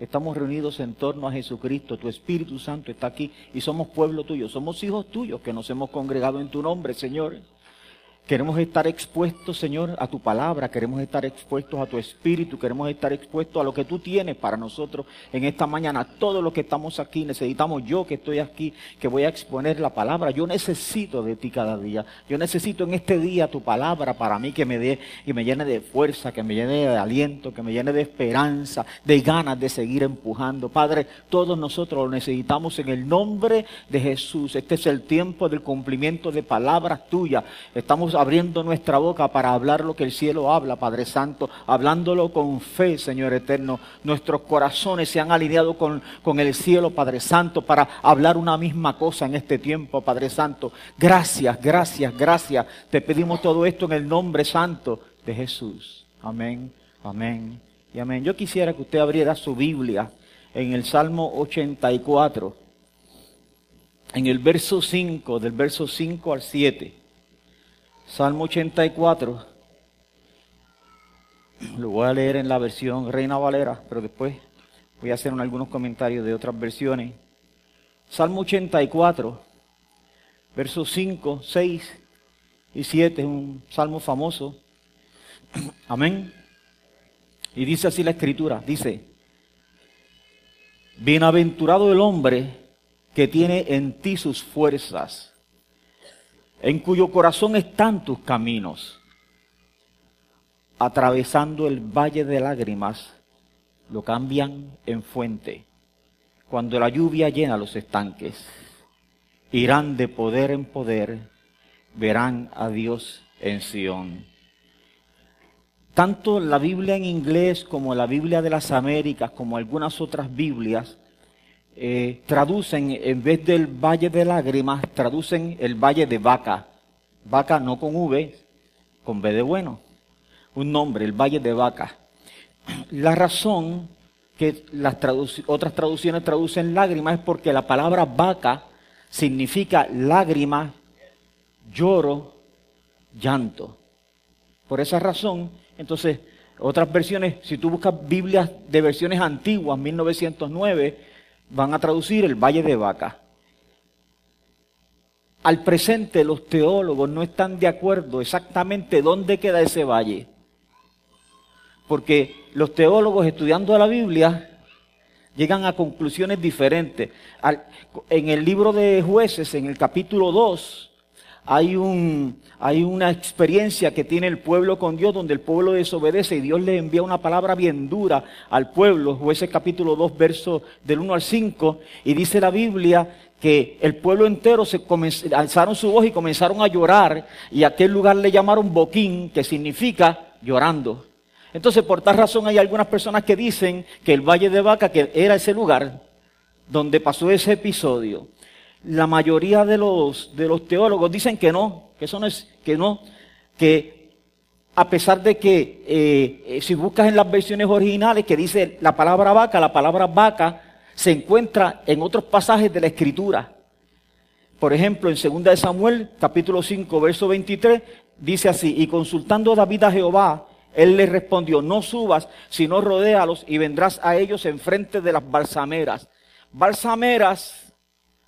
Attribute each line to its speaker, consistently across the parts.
Speaker 1: Estamos reunidos en torno a Jesucristo, tu Espíritu Santo está aquí y somos pueblo tuyo, somos hijos tuyos que nos hemos congregado en tu nombre, Señor. Queremos estar expuestos, Señor, a tu palabra, queremos estar expuestos a tu espíritu, queremos estar expuestos a lo que tú tienes para nosotros en esta mañana. Todo lo que estamos aquí, necesitamos yo que estoy aquí, que voy a exponer la palabra. Yo necesito de ti cada día. Yo necesito en este día tu palabra para mí que me dé y me llene de fuerza, que me llene de aliento, que me llene de esperanza, de ganas de seguir empujando. Padre, todos nosotros lo necesitamos en el nombre de Jesús. Este es el tiempo del cumplimiento de palabras tuyas. Estamos abriendo nuestra boca para hablar lo que el cielo habla, Padre Santo, hablándolo con fe, Señor Eterno. Nuestros corazones se han alineado con, con el cielo, Padre Santo, para hablar una misma cosa en este tiempo, Padre Santo. Gracias, gracias, gracias. Te pedimos todo esto en el nombre santo de Jesús. Amén, amén y amén. Yo quisiera que usted abriera su Biblia en el Salmo 84, en el verso 5, del verso 5 al 7. Salmo 84. Lo voy a leer en la versión Reina Valera, pero después voy a hacer algunos comentarios de otras versiones. Salmo 84, versos 5, 6 y 7, es un salmo famoso. Amén. Y dice así la escritura, dice, Bienaventurado el hombre que tiene en ti sus fuerzas en cuyo corazón están tus caminos. Atravesando el valle de lágrimas, lo cambian en fuente. Cuando la lluvia llena los estanques, irán de poder en poder, verán a Dios en Sión. Tanto la Biblia en inglés como la Biblia de las Américas, como algunas otras Biblias, eh, traducen, en vez del valle de lágrimas, traducen el valle de vaca. Vaca no con V, con B de bueno. Un nombre, el valle de vaca. La razón que las otras traducciones traducen lágrimas es porque la palabra vaca significa lágrima, lloro, llanto. Por esa razón, entonces, otras versiones, si tú buscas Biblias de versiones antiguas, 1909, van a traducir el valle de vaca. Al presente los teólogos no están de acuerdo exactamente dónde queda ese valle. Porque los teólogos estudiando la Biblia llegan a conclusiones diferentes. en el libro de jueces, en el capítulo 2, hay, un, hay una experiencia que tiene el pueblo con Dios donde el pueblo desobedece y Dios le envía una palabra bien dura al pueblo. Jueces capítulo 2, verso del 1 al 5. Y dice la Biblia que el pueblo entero se alzaron su voz y comenzaron a llorar y a aquel lugar le llamaron boquín, que significa llorando. Entonces, por tal razón hay algunas personas que dicen que el Valle de Vaca, que era ese lugar donde pasó ese episodio la mayoría de los, de los teólogos dicen que no, que eso no es, que no, que a pesar de que eh, eh, si buscas en las versiones originales que dice la palabra vaca, la palabra vaca se encuentra en otros pasajes de la escritura. Por ejemplo, en 2 de Samuel, capítulo 5, verso 23, dice así, y consultando David a Jehová, él le respondió, no subas, sino rodéalos y vendrás a ellos enfrente de las balsameras. Balsameras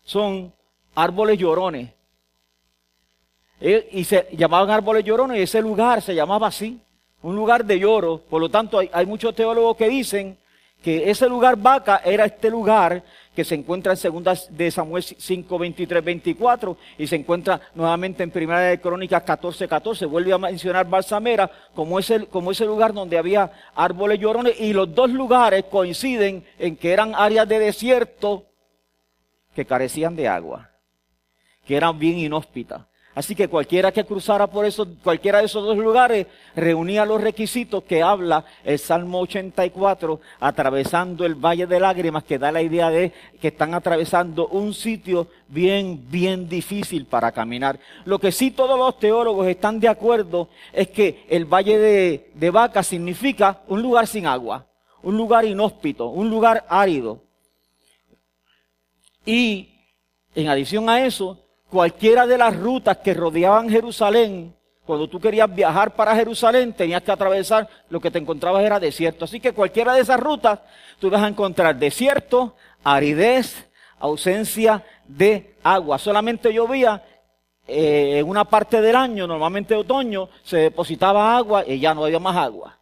Speaker 1: son árboles llorones. Eh, y se llamaban árboles llorones y ese lugar se llamaba así, un lugar de lloro. Por lo tanto, hay, muchos teólogos que dicen que ese lugar vaca era este lugar que se encuentra en segunda de Samuel 5, 23, 24 y se encuentra nuevamente en primera de Crónicas 14, 14. Vuelve a mencionar Balsamera como ese, como ese lugar donde había árboles llorones y los dos lugares coinciden en que eran áreas de desierto que carecían de agua, que eran bien inhóspitas. Así que cualquiera que cruzara por eso, cualquiera de esos dos lugares reunía los requisitos que habla el Salmo 84, atravesando el Valle de Lágrimas, que da la idea de que están atravesando un sitio bien, bien difícil para caminar. Lo que sí todos los teólogos están de acuerdo es que el Valle de, de Vaca significa un lugar sin agua, un lugar inhóspito, un lugar árido. Y en adición a eso, cualquiera de las rutas que rodeaban Jerusalén cuando tú querías viajar para Jerusalén, tenías que atravesar lo que te encontrabas era desierto. Así que cualquiera de esas rutas, tú ibas a encontrar desierto, aridez, ausencia de agua. Solamente llovía eh, en una parte del año, normalmente otoño, se depositaba agua y ya no había más agua.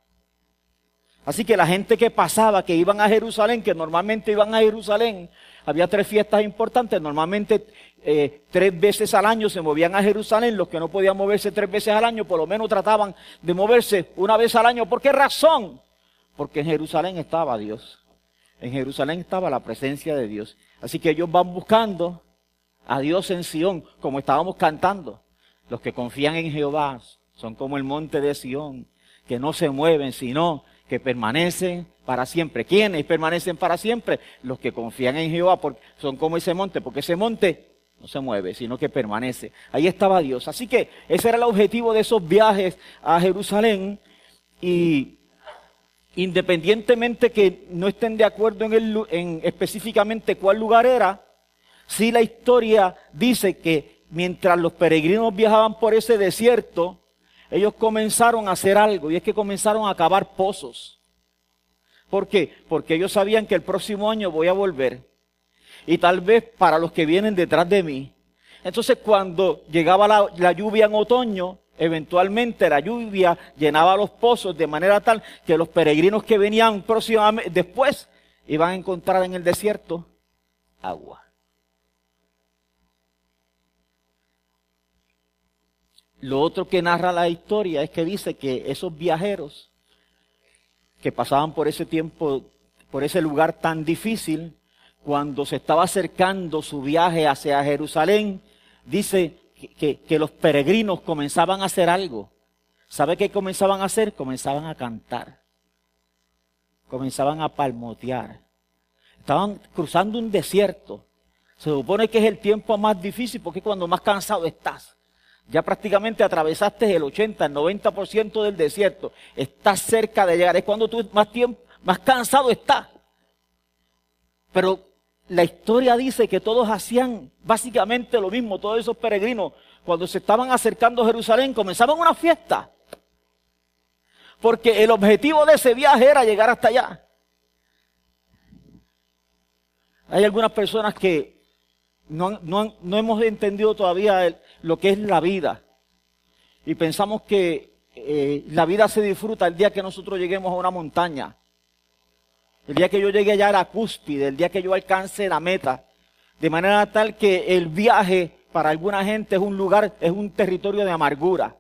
Speaker 1: Así que la gente que pasaba, que iban a Jerusalén, que normalmente iban a Jerusalén, había tres fiestas importantes, normalmente eh, tres veces al año se movían a Jerusalén, los que no podían moverse tres veces al año, por lo menos trataban de moverse una vez al año. ¿Por qué razón? Porque en Jerusalén estaba Dios. En Jerusalén estaba la presencia de Dios. Así que ellos van buscando a Dios en Sión, como estábamos cantando. Los que confían en Jehová son como el monte de Sión, que no se mueven, sino que permanecen para siempre. ¿Quiénes permanecen para siempre? Los que confían en Jehová porque son como ese monte, porque ese monte no se mueve, sino que permanece. Ahí estaba Dios. Así que ese era el objetivo de esos viajes a Jerusalén y independientemente que no estén de acuerdo en, el, en específicamente cuál lugar era, sí la historia dice que mientras los peregrinos viajaban por ese desierto, ellos comenzaron a hacer algo y es que comenzaron a cavar pozos. ¿Por qué? Porque ellos sabían que el próximo año voy a volver. Y tal vez para los que vienen detrás de mí. Entonces cuando llegaba la, lluvia en otoño, eventualmente la lluvia llenaba los pozos de manera tal que los peregrinos que venían próximamente después iban a encontrar en el desierto agua. Lo otro que narra la historia es que dice que esos viajeros que pasaban por ese tiempo, por ese lugar tan difícil, cuando se estaba acercando su viaje hacia Jerusalén, dice que, los peregrinos comenzaban a hacer algo. ¿Sabe qué comenzaban a hacer? Comenzaban a cantar. Comenzaban a palmotear. Estaban cruzando un desierto. Se supone que es el tiempo más difícil porque es cuando más cansado estás. Ya prácticamente atravesaste el 80, el 90% del desierto. Estás cerca de llegar. Es cuando tú más tiempo, más cansado estás. Pero la historia dice que todos hacían básicamente lo mismo. Todos esos peregrinos, cuando se estaban acercando a Jerusalén, comenzaban una fiesta. Porque el objetivo de ese viaje era llegar hasta allá. Hay algunas personas que no, hemos entendido todavía lo que es la vida. Y pensamos que eh, la vida se disfruta el día que nosotros lleguemos a una montaña. El día que yo llegue allá a la cúspide, el día que yo alcance la meta. De manera tal que el viaje para alguna gente es un lugar, es un territorio de amargura.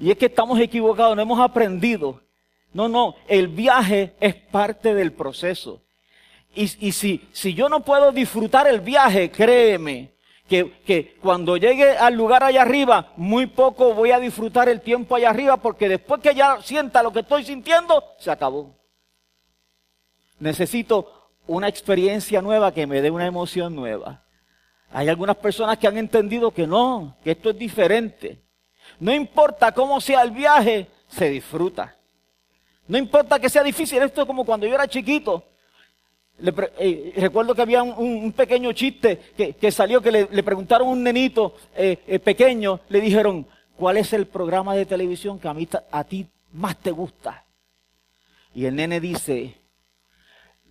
Speaker 1: Y es que estamos equivocados, no hemos aprendido. No, no, el viaje es parte del proceso. Y, si, si yo no puedo disfrutar el viaje, créeme, que, que, cuando llegue al lugar allá arriba, muy poco voy a disfrutar el tiempo allá arriba, porque después que ya sienta lo que estoy sintiendo, se acabó. Necesito una experiencia nueva que me dé una emoción nueva. Hay algunas personas que han entendido que no, que esto es diferente. No importa cómo sea el viaje, se disfruta. No importa que sea difícil, esto es como cuando yo era chiquito. Eh, recuerdo que había un, pequeño chiste que, salió, que le, preguntaron a un nenito eh, eh, pequeño, le dijeron, ¿cuál es el programa de televisión que a, mí, a ti más te gusta? Y el nene dice,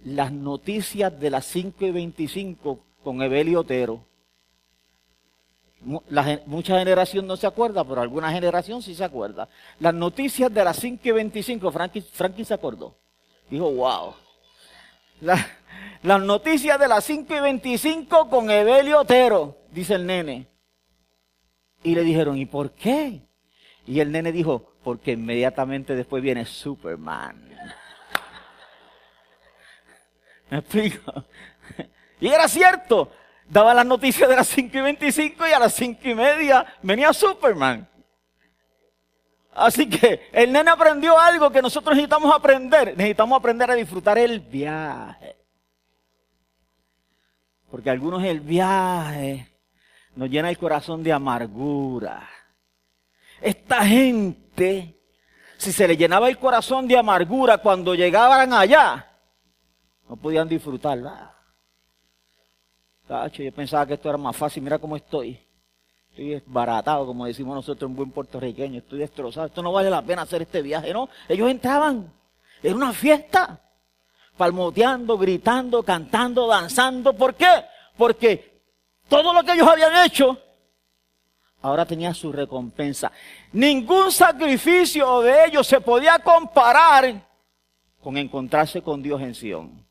Speaker 1: las noticias de las 5 y 25 con Evelio Otero. mucha generación no se acuerda, pero alguna generación sí se acuerda. Las noticias de las 5 y 25, Frankie, Frankie se acordó. Dijo, wow. Las noticias de las 5 y 25 con Evelio Otero, dice el nene. Y le dijeron, ¿y por qué? Y el nene dijo, porque inmediatamente después viene Superman. ¿Me explico? Y era cierto. Daba las noticias de las 5 y 25 y a las 5 y media venía Superman. Así que el nene aprendió algo que nosotros necesitamos aprender. Necesitamos aprender a disfrutar el viaje. Porque algunos el viaje nos llena el corazón de amargura. Esta gente, si se le llenaba el corazón de amargura cuando llegaban allá, no podían disfrutarla. Tacho, yo pensaba que esto era más fácil, mira cómo estoy. Estoy desbaratado, como decimos nosotros en buen puertorriqueño, estoy destrozado, esto no vale la pena hacer este viaje, no. Ellos entraban, era una fiesta, palmoteando, gritando, cantando, danzando. ¿Por qué? Porque todo lo que ellos habían hecho ahora tenía su recompensa. Ningún sacrificio de ellos se podía comparar con encontrarse con Dios en Sion,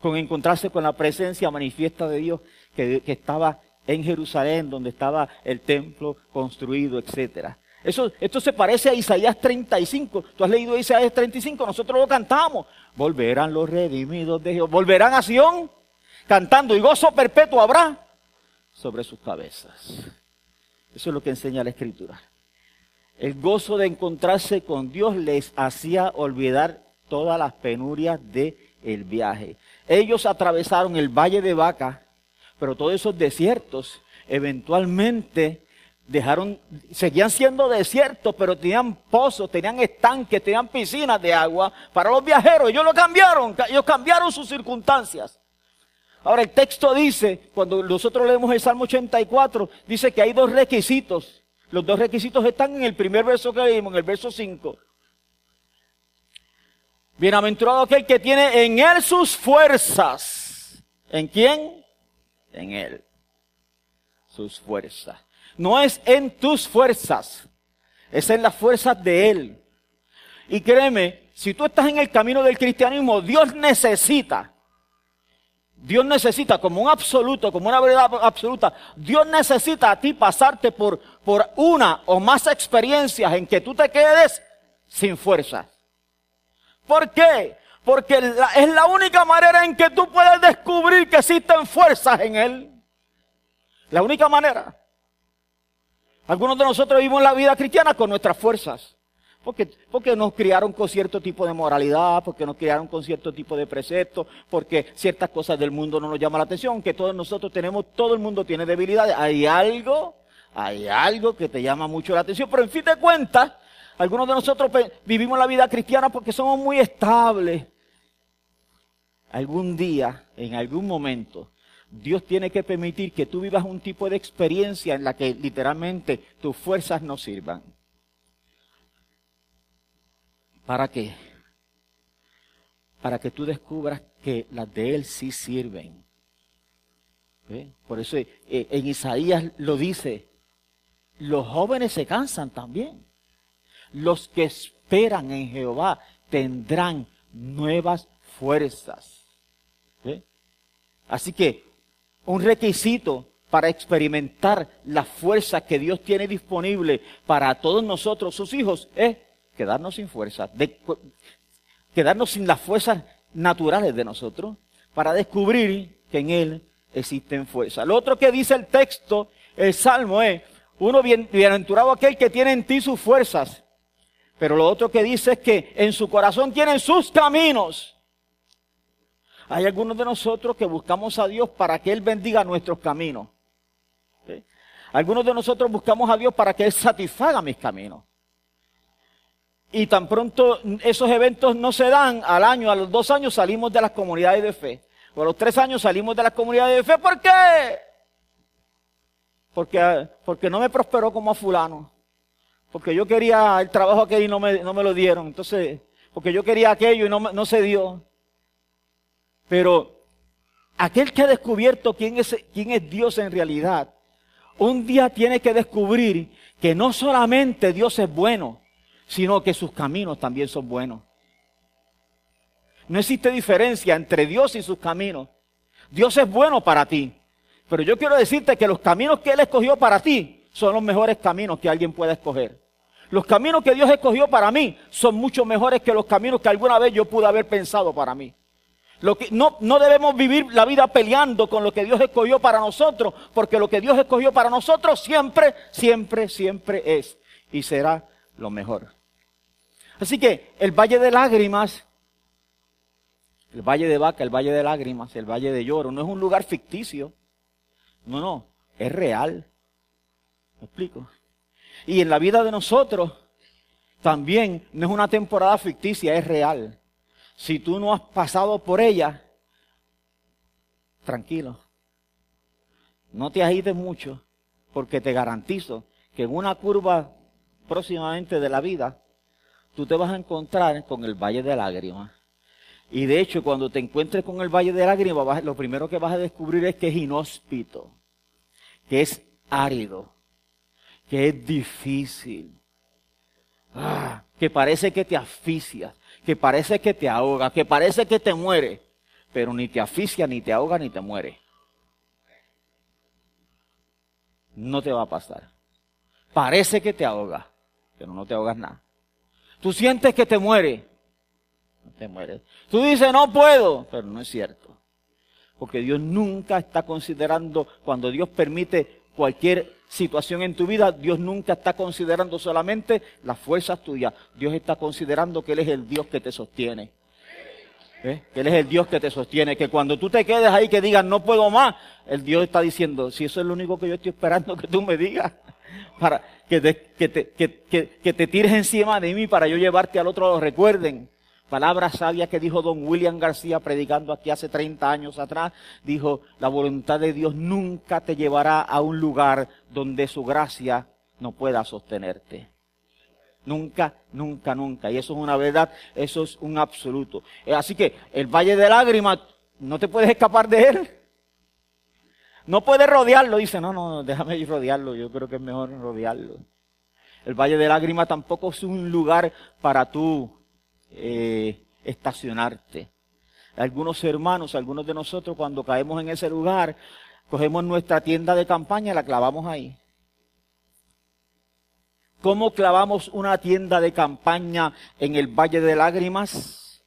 Speaker 1: con encontrarse con la presencia manifiesta de Dios que, estaba en Jerusalén, donde estaba el templo construido, etcétera. Eso, esto se parece a Isaías 35. Tú has leído Isaías 35, nosotros lo cantamos. Volverán los redimidos de Dios, volverán a Sion, cantando y gozo perpetuo habrá sobre sus cabezas. Eso es lo que enseña la Escritura. El gozo de encontrarse con Dios les hacía olvidar todas las penurias del el viaje. Ellos atravesaron el valle de Vaca, pero todos esos desiertos eventualmente dejaron, seguían siendo desiertos, pero tenían pozos, tenían estanques, tenían piscinas de agua para los viajeros. Ellos lo cambiaron, ellos cambiaron sus circunstancias. Ahora el texto dice, cuando nosotros leemos el Salmo 84, dice que hay dos requisitos. Los dos requisitos están en el primer verso que leímos, en el verso 5. Bienaventurado aquel que tiene en él sus fuerzas. ¿En quién? En él. Sus fuerzas. No es en tus fuerzas, es en las fuerzas de él. Y créeme, si tú estás en el camino del cristianismo, Dios necesita Dios necesita como un absoluto, como una verdad absoluta, Dios necesita a ti pasarte por, por una o más experiencias en que tú te quedes sin fuerza. ¿Por qué? Porque es la única manera en que tú puedes descubrir que existen fuerzas en Él. La única manera. Algunos de nosotros vivimos la vida cristiana con nuestras fuerzas. Porque, porque nos criaron con cierto tipo de moralidad, porque nos criaron con cierto tipo de preceptos, porque ciertas cosas del mundo no nos llaman la atención, que todos nosotros tenemos, todo el mundo tiene debilidades. Hay algo, hay algo que te llama mucho la atención, pero en fin de cuentas, algunos de nosotros vivimos la vida cristiana porque somos muy estables. Algún día, en algún momento, Dios tiene que permitir que tú vivas un tipo de experiencia en la que literalmente tus fuerzas no sirvan. ¿Para qué? Para que tú descubras que las de Él sí sirven. Por eso eh, en Isaías lo dice, los jóvenes se cansan también. Los que esperan en Jehová tendrán nuevas fuerzas. Así que un requisito para experimentar la fuerza que Dios tiene disponible para todos nosotros, sus hijos, es quedarnos sin fuerza, quedarnos sin las fuerzas naturales de nosotros, para descubrir que en Él existen fuerzas. Lo otro que dice el texto, el Salmo es, uno bien, bienaventurado aquel que tiene en ti sus fuerzas. Pero lo otro que dice es que en su corazón tienen sus caminos. Hay algunos de nosotros que buscamos a Dios para que Él bendiga nuestros caminos. Algunos de nosotros buscamos a Dios para que Él satisfaga mis caminos. Y tan pronto esos eventos no se dan, al año, a los dos años salimos de las comunidades de fe. O a los tres años salimos de las comunidades de fe. ¿Por qué? Porque, porque no me prosperó como a fulano. Porque yo quería el trabajo aquel y no me, no me lo dieron. Entonces, porque yo quería aquello y no, no se dio. Pero aquel que ha descubierto quién es, quién es Dios en realidad, un día tiene que descubrir que no solamente Dios es bueno, sino que sus caminos también son buenos. No existe diferencia entre Dios y sus caminos. Dios es bueno para ti, pero yo quiero decirte que los caminos que Él escogió para ti son los mejores caminos que alguien pueda escoger. Los caminos que Dios escogió para mí son mucho mejores que los caminos que alguna vez yo pude haber pensado para mí. Lo que, no, no debemos vivir la vida peleando con lo que Dios escogió para nosotros, porque lo que Dios escogió para nosotros siempre, siempre, siempre es y será lo mejor. Así que el valle de lágrimas, el valle de vaca, el valle de lágrimas, el valle de lloro, no es un lugar ficticio. No, no, es real. ¿Me explico? Y en la vida de nosotros también no es una temporada ficticia, es real. Si tú no has pasado por ella, tranquilo. No te agites mucho, porque te garantizo que en una curva próximamente de la vida, tú te vas a encontrar con el valle de lágrimas. Y de hecho, cuando te encuentres con el valle de lágrimas, lo primero que vas a descubrir es que es inhóspito, que es árido, que es difícil, ah, que parece que te asfixias, que parece que te ahoga, que parece que te muere, pero ni te asfixia, ni te ahoga, ni te muere. No te va a pasar. Parece que te ahoga, pero no te ahogas nada. Tú sientes que te muere, no te mueres. Tú dices, no puedo, pero no es cierto. Porque Dios nunca está considerando, cuando Dios permite cualquier situación en tu vida, Dios nunca está considerando solamente las fuerzas tuyas. Dios está considerando que Él es el Dios que te sostiene. ¿Eh? Que Él es el Dios que te sostiene. Que cuando tú te quedes ahí que digas no puedo más, el Dios está diciendo, si eso es lo único que yo estoy esperando que tú me digas, para que te, que te, que te tires encima de mí para yo llevarte al otro lado. Recuerden, palabra sabia que dijo don William García predicando aquí hace 30 años atrás, dijo, la voluntad de Dios nunca te llevará a un lugar donde su gracia no pueda sostenerte. Nunca, nunca, nunca. Y eso es una verdad, eso es un absoluto. Eh, así que el valle de lágrimas, no te puedes escapar de él. No puedes rodearlo, dice, no, no, déjame rodearlo, yo creo que es mejor rodearlo. El valle de lágrimas tampoco es un lugar para tú eh, estacionarte. Algunos hermanos, algunos de nosotros, cuando caemos en ese lugar, cogemos nuestra tienda de campaña y la clavamos ahí. ¿Cómo clavamos una tienda de campaña en el Valle de Lágrimas?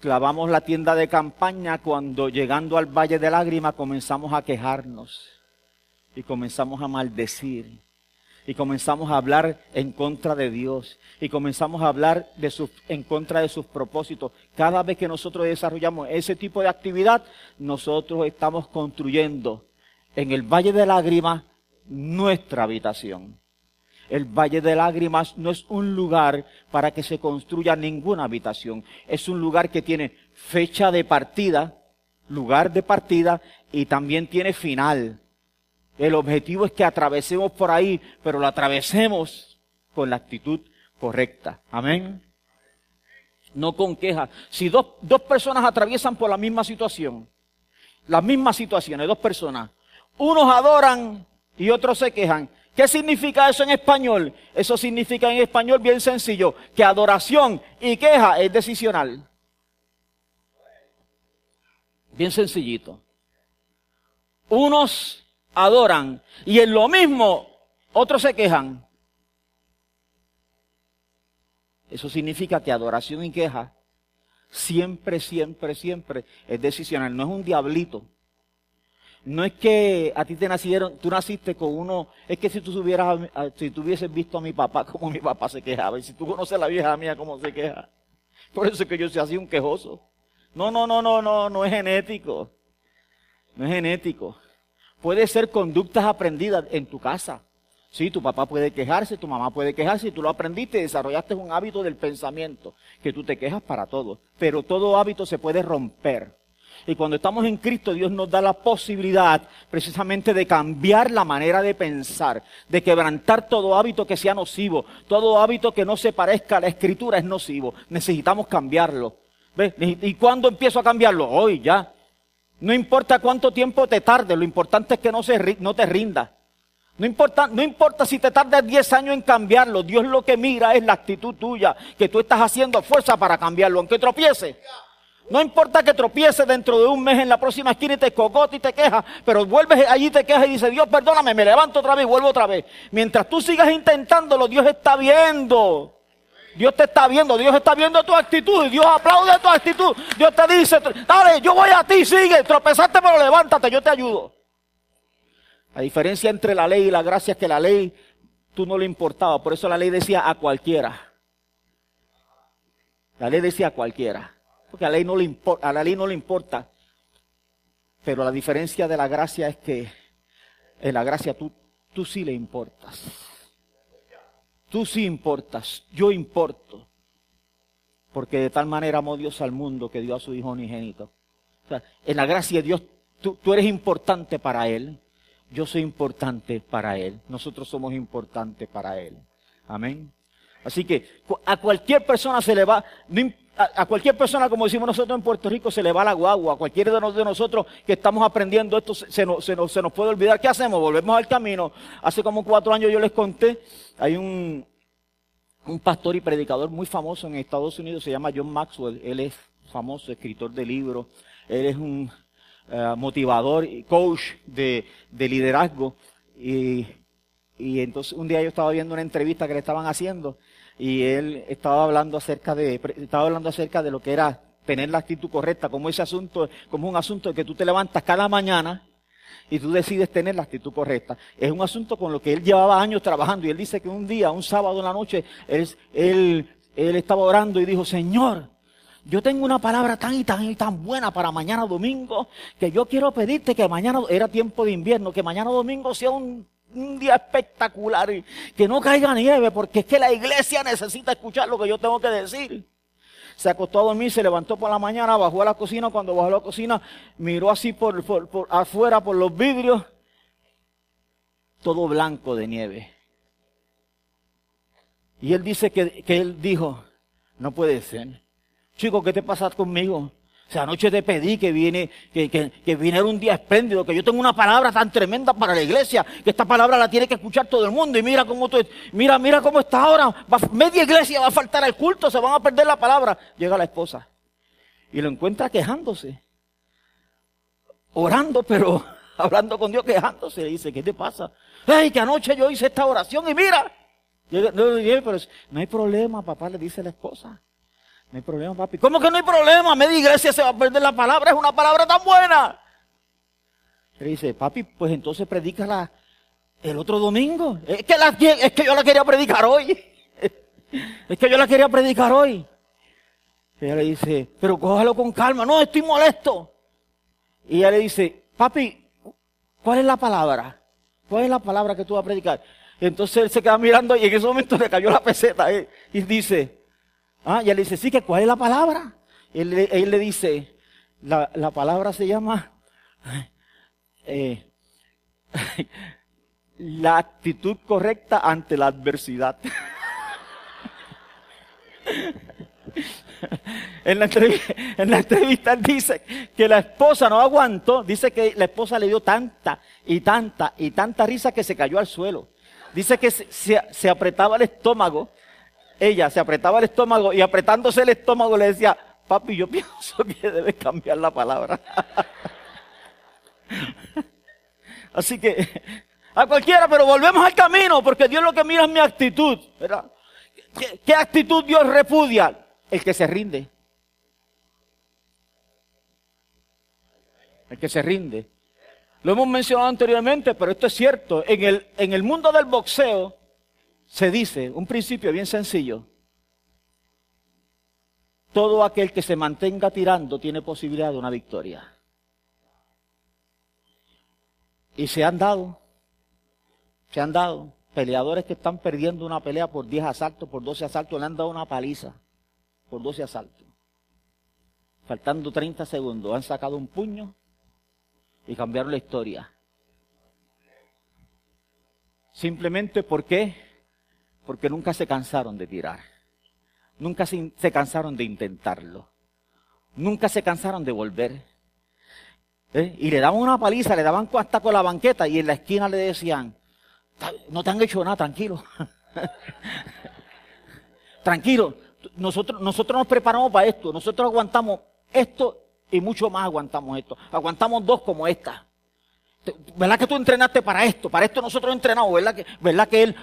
Speaker 1: Clavamos la tienda de campaña cuando llegando al Valle de Lágrimas comenzamos a quejarnos y comenzamos a maldecir y comenzamos a hablar en contra de Dios y comenzamos a hablar de en contra de sus propósitos. Cada vez que nosotros desarrollamos ese tipo de actividad, nosotros estamos construyendo en el Valle de Lágrimas nuestra habitación. El Valle de Lágrimas no es un lugar para que se construya ninguna habitación. Es un lugar que tiene fecha de partida, lugar de partida y también tiene final. El objetivo es que atravesemos por ahí, pero lo atravesemos con la actitud correcta. Amén. No con queja. Si dos, dos personas atraviesan por la misma situación, las mismas situaciones, dos personas, unos adoran y otros se quejan. ¿Qué significa eso en español? Eso significa en español bien sencillo, que adoración y queja es decisional. Bien sencillito. Unos adoran. Y en lo mismo, otros se quejan. Eso significa que adoración y queja siempre, siempre, siempre es decisional. No es un diablito. No es que a ti te nacieron, tú naciste con uno, es que si tú hubieras, si tú hubieses visto a mi papá como mi papá se quejaba, y si tú conoces a la vieja mía como se queja, por eso es que yo soy así un quejoso. No, no, no, no, no, no es genético. No es genético. Puede ser conductas aprendidas en tu casa. Sí, tu papá puede quejarse, tu mamá puede quejarse, y tú lo aprendiste desarrollaste un hábito del pensamiento, que tú te quejas para todo. Pero todo hábito se puede romper. Y cuando estamos en Cristo, Dios nos da la posibilidad precisamente de cambiar la manera de pensar, de quebrantar todo hábito que sea nocivo, todo hábito que no se parezca a la escritura es nocivo. Necesitamos cambiarlo. ¿Ves? ¿Y cuándo empiezo a cambiarlo? Hoy ya. No importa cuánto tiempo te tarde, lo importante es que no, se, no te rinda. No importa, no importa si te tardas 10 años en cambiarlo, Dios lo que mira es la actitud tuya, que tú estás haciendo fuerza para cambiarlo, aunque tropiece. No importa que tropiece dentro de un mes en la próxima esquina y te cogote y te quejas, pero vuelves allí te quejas y dices, Dios, perdóname, me levanto otra vez y vuelvo otra vez. Mientras tú sigas intentándolo, Dios está viendo. Dios te está viendo, Dios está viendo tu actitud Dios aplaude tu actitud. Dios te dice, dale, yo voy a ti, sigue, tropezaste, pero levántate, yo te ayudo. La diferencia entre la ley y la gracia es que la ley tú no le importaba, por eso la ley decía a cualquiera. La ley decía a cualquiera, porque a la ley no le importa, a la ley no le importa. Pero la diferencia de la gracia es que en la gracia tú, tú sí le importas. Tú sí importas, yo importo. Porque de tal manera amó Dios al mundo que dio a su Hijo unigénito. O sea, en la gracia de Dios, tú, eres importante para Él. yo soy importante para Él. Nosotros somos importantes para Él. Amén. Así que a cualquier persona se le va, a cualquier persona, como decimos nosotros en Puerto Rico, se le va la guagua. A cualquiera de nosotros que estamos aprendiendo esto se nos, se nos, se puede olvidar. ¿Qué hacemos? Volvemos al camino. Hace como cuatro años yo les conté, hay un, pastor y predicador muy famoso en Estados Unidos, se llama John Maxwell. Él es famoso escritor de libros. Él es un uh, motivador y coach de, de liderazgo. Y, y entonces un día yo estaba viendo una entrevista que le estaban haciendo y él estaba hablando acerca de, estaba hablando acerca de lo que era tener la actitud correcta, como ese asunto, como un asunto que tú te levantas cada mañana y tú decides tener la actitud correcta. Es un asunto con lo que él llevaba años trabajando y él dice que un día, un sábado en la noche, él, él, él estaba orando y dijo, Señor, yo tengo una palabra tan y tan y tan buena para mañana domingo que yo quiero pedirte que mañana, era tiempo de invierno, que mañana domingo sea un un día espectacular que no caiga nieve porque es que la iglesia necesita escuchar lo que yo tengo que decir. Se acostó a dormir, se levantó por la mañana, bajó a la cocina, cuando bajó a la cocina miró así por, por, afuera por los vidrios, todo blanco de nieve. Y él dice que, que él dijo, no puede ser. Chico, ¿qué te pasa conmigo? O sea, anoche te pedí que viene, que, que, que, viniera un día espléndido, que yo tengo una palabra tan tremenda para la iglesia, que esta palabra la tiene que escuchar todo el mundo. Y mira cómo tú, mira, mira cómo está ahora. media iglesia va a faltar al culto, se van a perder la palabra. Llega la esposa y lo encuentra quejándose, orando, pero hablando con Dios, quejándose. Le dice, ¿qué te pasa? ¡Ay, que anoche yo hice esta oración y mira! no, pero no hay problema, papá, le dice la esposa. No hay problema, papi. ¿Cómo que no hay problema? Media iglesia se va a perder la palabra. Es una palabra tan buena. Le dice, papi, pues entonces predícala el otro domingo. Es que, la, es que yo la quería predicar hoy. Es que yo la quería predicar hoy. ella le dice, pero cójalo con calma. No, estoy molesto. Y ella le dice, papi, ¿cuál es la palabra? ¿Cuál es la palabra que tú vas a predicar? Y entonces él se queda mirando y en ese momento le cayó la peseta. ¿eh? Y dice, Ah, y él dice, sí, que cuál es la palabra. Él, le dice, la, la, palabra se llama eh, la actitud correcta ante la adversidad. en, la en la entrevista dice que la esposa no aguantó, dice que la esposa le dio tanta y tanta y tanta risa que se cayó al suelo. Dice que se apretaba el estómago ella se apretaba el estómago y apretándose el estómago le decía, papi, yo pienso que debes cambiar la palabra. Así que, a cualquiera, pero volvemos al camino, porque Dios lo que mira es mi actitud, ¿verdad? ¿Qué, qué actitud Dios repudia? El que se rinde. El que se rinde. Lo hemos mencionado anteriormente, pero esto es cierto. En el, en el mundo del boxeo, se dice un principio bien sencillo. Todo aquel que se mantenga tirando tiene posibilidad de una victoria. Y se han dado, se han dado peleadores que están perdiendo una pelea por 10 asaltos, por 12 asaltos, le han dado una paliza por 12 asaltos. Faltando 30 segundos, han sacado un puño y cambiaron la historia. Simplemente porque porque nunca se cansaron de tirar. Nunca se, cansaron de intentarlo. Nunca se cansaron de volver. ¿Eh? Y le daban una paliza, le daban hasta con la banqueta y en la esquina le decían, no te han hecho nada, tranquilo. tranquilo, nosotros, nosotros nos preparamos para esto, nosotros aguantamos esto y mucho más aguantamos esto. Aguantamos dos como esta. ¿Verdad que tú entrenaste para esto? Para esto nosotros entrenamos, ¿verdad que, ¿verdad que él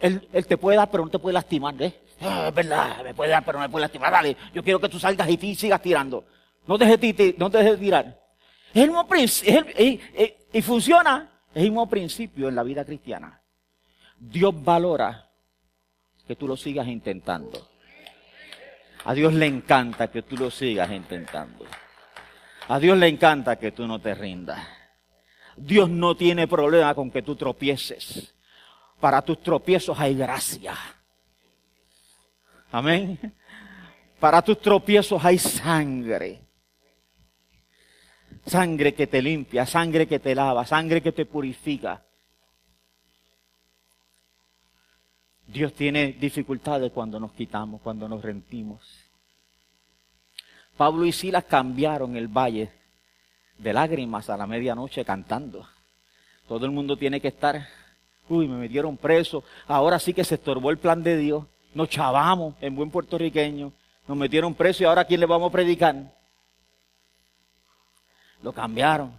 Speaker 1: él, te puede dar, pero no te puede lastimar, ¿eh? Ah, es verdad, me puede dar, pero no me puede lastimar. Dale, yo quiero que tú salgas y sigas tirando. No dejes de, no dejes de tirar. Es el mismo principio, y funciona. Es el mismo principio en la vida cristiana. Dios valora que tú lo sigas intentando. A Dios le encanta que tú lo sigas intentando. A Dios le encanta que tú no te rindas. Dios no tiene problema con que tú tropieces. Para tus tropiezos hay gracia. Amén. Para tus tropiezos hay sangre. Sangre que te limpia, sangre que te lava, sangre que te purifica. Dios tiene dificultades cuando nos quitamos, cuando nos rentimos. Pablo y Silas cambiaron el valle de lágrimas a la medianoche cantando. Todo el mundo tiene que estar, uy, me metieron preso, ahora sí que se estorbó el plan de Dios, nos chavamos en buen puertorriqueño, nos metieron preso y ahora ¿a quién le vamos a predicar? Lo cambiaron.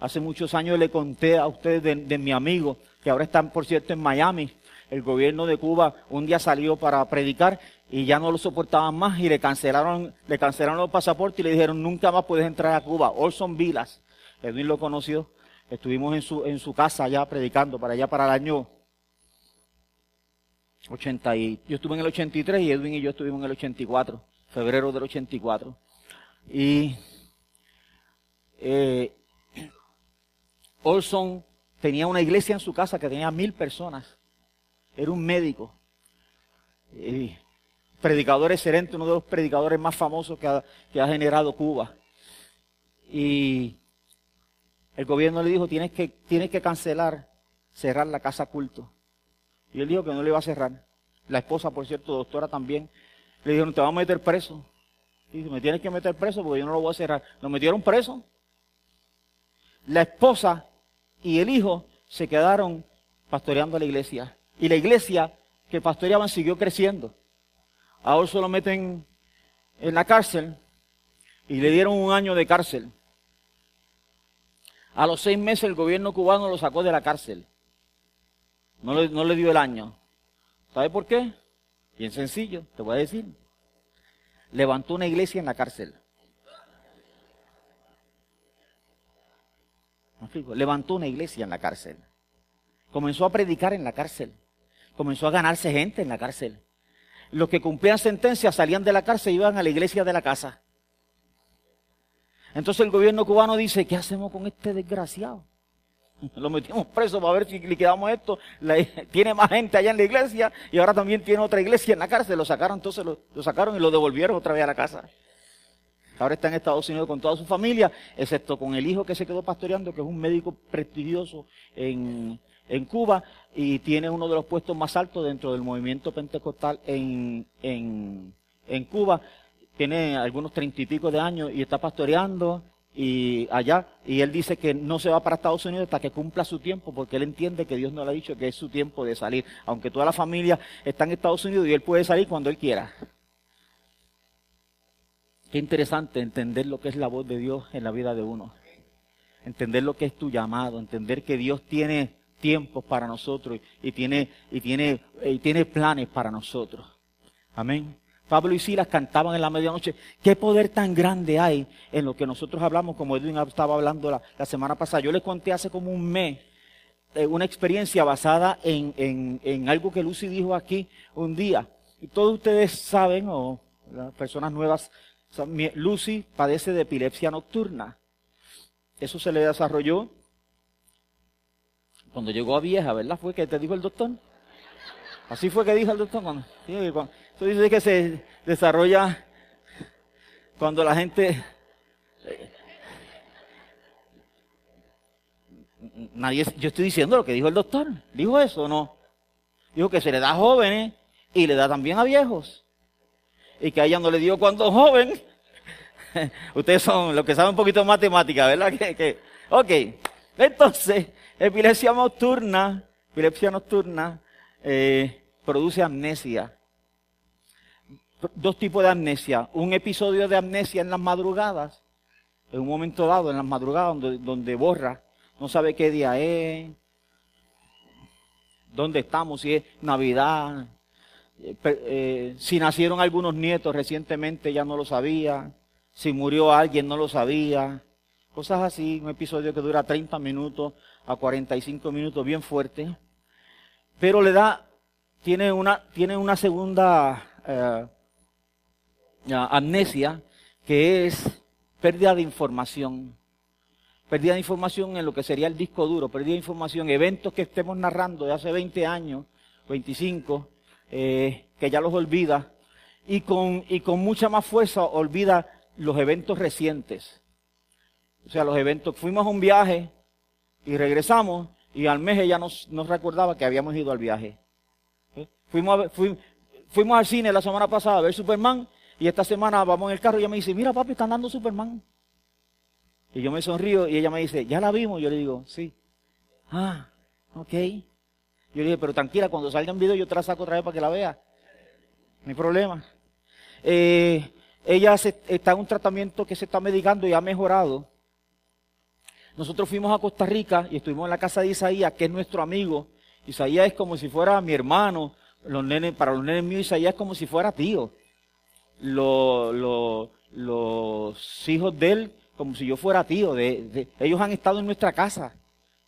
Speaker 1: Hace muchos años le conté a ustedes de, mi amigo, que ahora están, por cierto, en Miami. El gobierno de Cuba un día salió para predicar y ya no lo soportaban más y le cancelaron, le cancelaron los pasaportes y le dijeron nunca más puedes entrar a Cuba. Orson Vilas, Edwin lo conoció, estuvimos en su, en su casa allá predicando para allá para el año 80 y, yo estuve en el 83 y Edwin y yo estuvimos en el 84, febrero del 84. Y eh, Olson tenía una iglesia en su casa que tenía mil personas. Era un médico. Predicador excelente, uno de los predicadores más famosos que ha, que ha generado Cuba. Y el gobierno le dijo, tienes que, tienes que cancelar, cerrar la casa culto. Y él dijo que no le iba a cerrar. La esposa, por cierto, doctora también, le dijeron, te vamos a meter preso. Y dice, me tienes que meter preso porque yo no lo voy a cerrar. Nos metieron preso. La esposa y el hijo se quedaron pastoreando la iglesia. Y la iglesia que pastoreaban siguió creciendo. Ahora se lo meten en la cárcel y le dieron un año de cárcel. A los seis meses el gobierno cubano lo sacó de la cárcel. No le, dio el año. ¿Sabe por qué? Bien sencillo, te voy a decir. Levantó una iglesia en la cárcel. Levantó una iglesia en la cárcel. Comenzó a predicar en la cárcel. Comenzó a ganarse gente en la cárcel los que cumplían sentencia salían de la cárcel y iban a la iglesia de la casa. Entonces el gobierno cubano dice, ¿qué hacemos con este desgraciado? Lo metimos preso para ver si liquidamos esto. tiene más gente allá en la iglesia y ahora también tiene otra iglesia en la cárcel. Lo sacaron, entonces lo, lo sacaron y lo devolvieron otra vez a la casa. Ahora está en Estados Unidos con toda su familia, excepto con el hijo que se quedó pastoreando, que es un médico prestigioso en, en Cuba y tiene uno de los puestos más altos dentro del movimiento pentecostal en, en, en Cuba. Tiene algunos treinta y pico de años y está pastoreando y allá y él dice que no se va para Estados Unidos hasta que cumpla su tiempo porque él entiende que Dios no le ha dicho que es su tiempo de salir, aunque toda la familia está en Estados Unidos y él puede salir cuando él quiera. Qué interesante entender lo que es la voz de Dios en la vida de uno. Entender lo que es tu llamado, entender que Dios tiene tiempos para nosotros y tiene, y tiene, y tiene planes para nosotros. Amén. Pablo y Silas cantaban en la medianoche. ¿Qué poder tan grande hay en lo que nosotros hablamos, como Edwin estaba hablando la, semana pasada? Yo les conté hace como un mes eh, una experiencia basada en, en, en, algo que Lucy dijo aquí un día. Y todos ustedes saben, o las personas nuevas, Lucy padece de epilepsia nocturna. Eso se le desarrolló cuando llegó a vieja, ¿verdad? Fue que te dijo el doctor. Así fue que dijo el doctor. Cuando, eso dice que se desarrolla cuando la gente... Nadie, yo estoy diciendo lo que dijo el doctor. ¿Dijo eso o no? Dijo que se le da a jóvenes y le da también a viejos. Y que a ella no le dio cuando joven. Ustedes son los que saben un poquito de matemática, ¿verdad? Que, que, ok. Entonces, Epilepsia nocturna, epilepsia nocturna eh, produce amnesia. Dos tipos de amnesia. Un episodio de amnesia en las madrugadas, en un momento dado, en las madrugadas, donde, donde borra, no sabe qué día es, dónde estamos, si es Navidad, eh, eh, si nacieron algunos nietos recientemente ya no lo sabía, si murió alguien no lo sabía, cosas así, un episodio que dura 30 minutos, a 45 minutos bien fuerte, pero le da, tiene una, tiene una segunda eh, amnesia que es pérdida de información. Pérdida de información en lo que sería el disco duro, pérdida de información, eventos que estemos narrando de hace 20 años, 25, eh, que ya los olvida, y con, y con mucha más fuerza olvida los eventos recientes. o sea, los eventos, fuimos a un viaje y regresamos y al mes ella nos, nos recordaba que habíamos ido al viaje. ¿Eh? Fuimos, fuimos al cine la semana pasada a ver Superman y esta semana vamos en el carro y ella me dice, mira papi, están dando Superman. Y yo me sonrío y ella me dice, ¿ya la vimos? Yo le digo, sí. Ah, ok. Yo le dije, pero tranquila, cuando salga un video yo te la saco otra vez para que la vea. No hay problema. Eh, ella está en un tratamiento que se está medicando y ha mejorado. Nosotros fuimos a Costa Rica y estuvimos en la casa de Isaías, que es nuestro amigo. Isaías es como si fuera mi hermano. Los nenes, para los nenes míos, Isaías es como si fuera tío. Los hijos de él, como si yo fuera tío. De, ellos han estado en nuestra casa.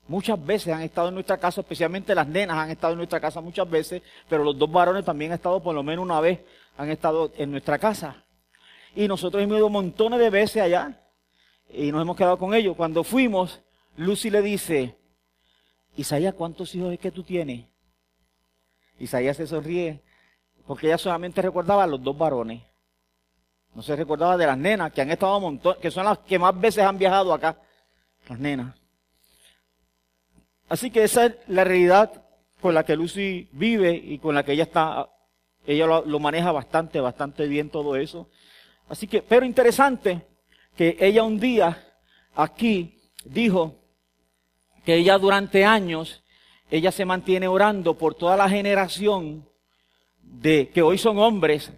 Speaker 1: Muchas veces han estado en nuestra casa, especialmente las nenas han estado en nuestra casa muchas veces, pero los dos varones también han estado por lo menos una vez, han estado en nuestra casa. Y nosotros hemos ido montones de veces allá y nos hemos quedado con ellos. Cuando fuimos, Lucy le dice, Isaías, ¿cuántos hijos es que tú tienes? Isaías se sonríe porque ella solamente recordaba a los dos varones. No se recordaba de las nenas que han estado un montón, que son las que más veces han viajado acá, las nenas. Así que esa es la realidad con la que Lucy vive y con la que ella está, ella lo, lo maneja bastante, bastante bien todo eso. Así que, pero interesante que ella un día aquí dijo que ella durante años, ella se mantiene orando por toda la generación de que hoy son hombres,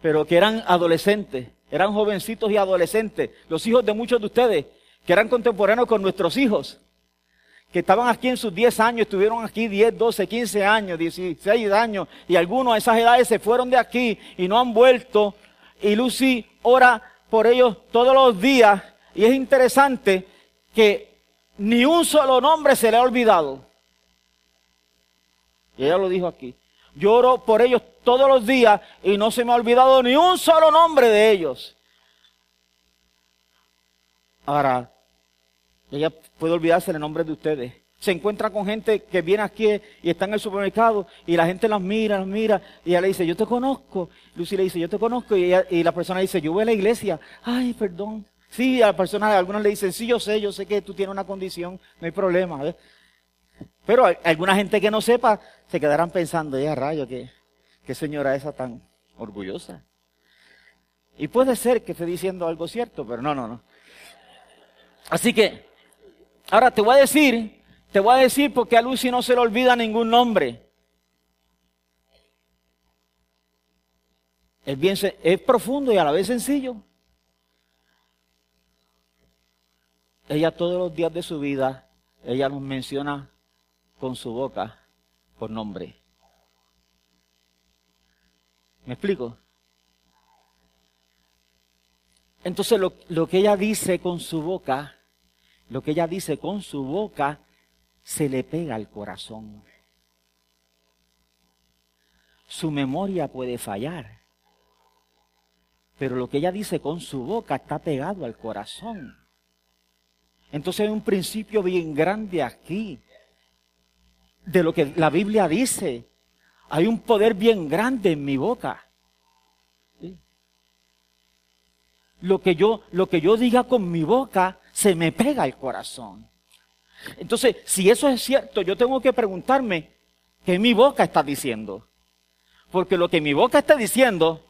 Speaker 1: pero que eran adolescentes, eran jovencitos y adolescentes, los hijos de muchos de ustedes, que eran contemporáneos con nuestros hijos, que estaban aquí en sus 10 años, estuvieron aquí 10, 12, 15 años, 16 años, y algunos a esas edades se fueron de aquí y no han vuelto, y Lucy ora por ellos todos los días, y es interesante que ni un solo nombre se le ha olvidado. Y ella lo dijo aquí. Yo oro por ellos todos los días y no se me ha olvidado ni un solo nombre de ellos. Ahora, ella puede olvidarse el nombre de ustedes. Se encuentra con gente que viene aquí y está en el supermercado y la gente las mira, las mira y ella le dice, yo te conozco. Lucy le dice, yo te conozco y, la persona dice, yo voy a la iglesia. Ay, perdón. Sí, a la persona, algunos le dicen, sí, yo sé, yo sé que tú tienes una condición, no hay problema. Pero alguna gente que no sepa se quedarán pensando, ya rayo, ¿qué, qué señora esa tan orgullosa. Y puede ser que esté diciendo algo cierto, pero no, no, no. Así que, ahora te voy a decir, te voy a decir porque a Lucy no se le olvida ningún nombre. Es, bien, es profundo y a la vez sencillo. Ella todos los días de su vida, ella nos menciona con su boca por nombre. ¿Me explico? Entonces lo, lo, que ella dice con su boca, lo que ella dice con su boca, se le pega al corazón. Su memoria puede fallar, pero lo que ella dice con su boca está pegado al corazón. Entonces hay un principio bien grande aquí de lo que la Biblia dice. Hay un poder bien grande en mi boca. Lo, que yo, lo que yo diga con mi boca se me pega al corazón. Entonces, si eso es cierto, yo tengo que preguntarme qué mi boca está diciendo. Porque lo que mi boca está diciendo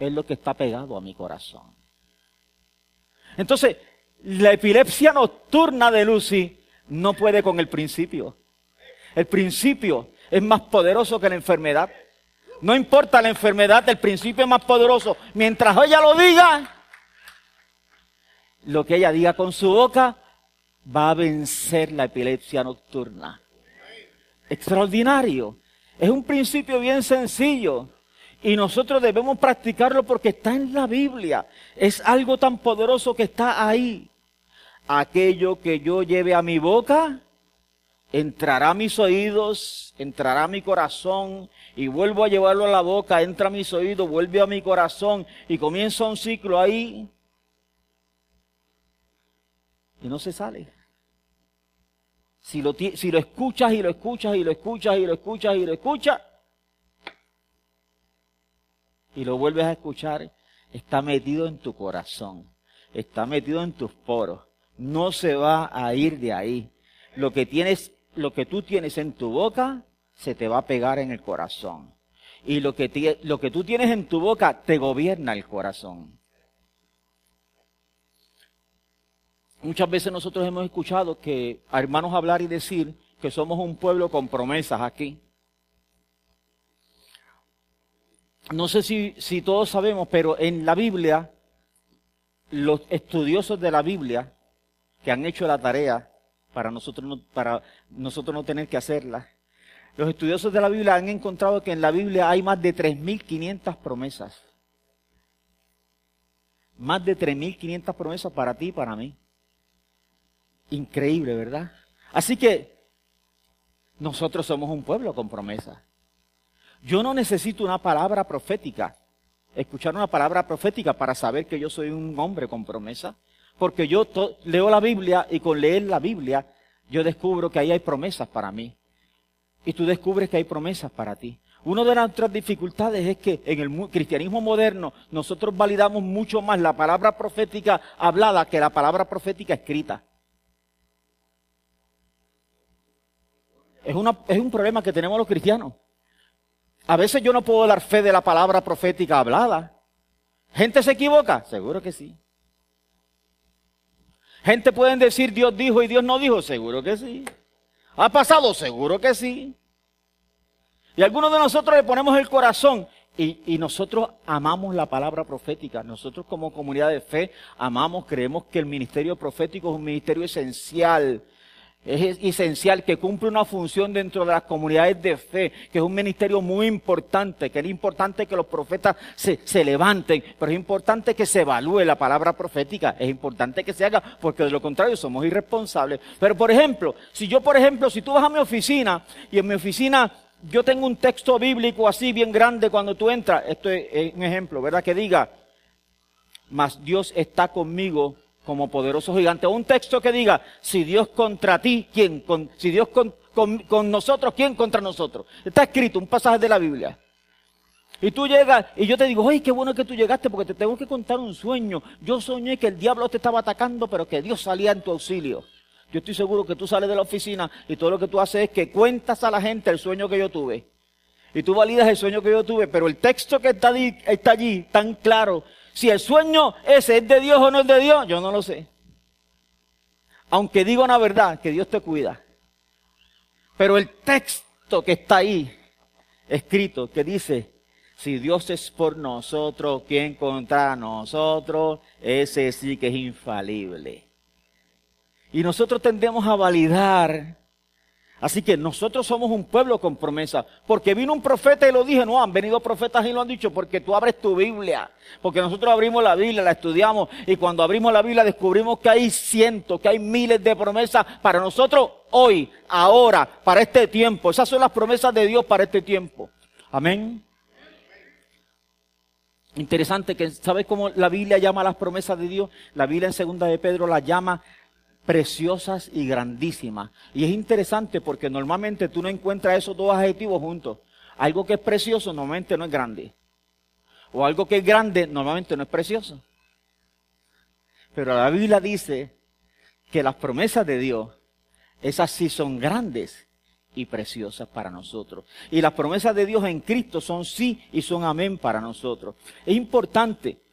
Speaker 1: es lo que está pegado a mi corazón. Entonces, la epilepsia nocturna de Lucy no puede con el principio. El principio es más poderoso que la enfermedad. No importa la enfermedad, el principio es más poderoso. Mientras ella lo diga, lo que ella diga con su boca va a vencer la epilepsia nocturna. Extraordinario. Es un principio bien sencillo. Y nosotros debemos practicarlo porque está en la Biblia. Es algo tan poderoso que está ahí aquello que yo lleve a mi boca, entrará a mis oídos, entrará a mi corazón y vuelvo a llevarlo a la boca, entra a mis oídos, vuelve a mi corazón y comienza un ciclo ahí y no se sale. Si lo, si lo escuchas y lo escuchas y lo escuchas y lo escuchas y lo escuchas y lo vuelves a escuchar, está metido en tu corazón. está metido en tus poros. No se va a ir de ahí. Lo que tienes, lo que tú tienes en tu boca, se te va a pegar en el corazón. Y lo que, lo que tú tienes en tu boca te gobierna el corazón. Muchas veces nosotros hemos escuchado que a hermanos hablar y decir que somos un pueblo con promesas aquí. No sé si, si todos sabemos, pero en la Biblia, los estudiosos de la Biblia que han hecho la tarea para nosotros no, para nosotros no tener que hacerla, los estudiosos de la Biblia han encontrado que en la Biblia hay más de 3.500 promesas. Más de 3.500 promesas para ti y para mí. Increíble, ¿verdad? Así que nosotros somos un pueblo con promesas. Yo no necesito una palabra profética, escuchar una palabra profética para saber que yo soy un hombre con promesa, porque yo leo la Biblia y con leer la Biblia yo descubro que ahí hay promesas para mí. Y tú descubres que hay promesas para ti. Una de nuestras dificultades es que en el cristianismo moderno nosotros validamos mucho más la palabra profética hablada que la palabra profética escrita. Es, es un problema que tenemos los cristianos. A veces yo no puedo dar fe de la palabra profética hablada. ¿Gente se equivoca? Seguro que sí. ¿Gente pueden decir Dios dijo y Dios no dijo? Seguro que sí. ¿Ha pasado? Seguro que sí. Y algunos de nosotros le ponemos el corazón y, y, nosotros amamos la palabra profética. Nosotros como comunidad de fe amamos, creemos que el ministerio profético es un ministerio esencial es esencial que cumple una función dentro de las comunidades de fe, que es un ministerio muy importante, que es importante que los profetas se, se, levanten, pero es importante que se evalúe la palabra profética, es importante que se haga, porque de lo contrario somos irresponsables. Pero por ejemplo, si yo por ejemplo, si tú vas a mi oficina y en mi oficina yo tengo un texto bíblico así bien grande cuando tú entras, esto es un ejemplo, ¿verdad? Que diga, mas Dios está conmigo como poderoso gigante. O un texto que diga, si Dios contra ti, ¿quién? Con, si Dios con, con, nosotros, ¿quién contra nosotros? Está escrito, un pasaje de la Biblia. Y tú llegas y yo te digo, ¡ay, qué bueno que tú llegaste porque te tengo que contar un sueño! Yo soñé que el diablo te estaba atacando, pero que Dios salía en tu auxilio. Yo estoy seguro que tú sales de la oficina y todo lo que tú haces es que cuentas a la gente el sueño que yo tuve. Y tú validas el sueño que yo tuve, pero el texto que está, está allí, tan claro, si el sueño ese es de Dios o no es de Dios, yo no lo sé. Aunque digo una verdad, que Dios te cuida. Pero el texto que está ahí, escrito, que dice, si Dios es por nosotros, ¿quién contra nosotros? Ese sí que es infalible. Y nosotros tendemos a validar Así que nosotros somos un pueblo con promesa. Porque vino un profeta y lo dije, no, han venido profetas y lo han dicho, porque tú abres tu Biblia. Porque nosotros abrimos la Biblia, la estudiamos, y cuando abrimos la Biblia descubrimos que hay cientos, que hay miles de promesas para nosotros hoy, ahora, para este tiempo. Esas son las promesas de Dios para este tiempo. Amén. Interesante que, ¿sabes cómo la Biblia llama las promesas de Dios? La Biblia en segunda de Pedro la llama preciosas y grandísimas. Y es interesante porque normalmente tú no encuentras esos dos adjetivos juntos. Algo que es precioso normalmente no es grande. O algo que es grande normalmente no es precioso. Pero la Biblia dice que las promesas de Dios, esas sí son grandes y preciosas para nosotros. Y las promesas de Dios en Cristo son sí y son amén para nosotros. Es importante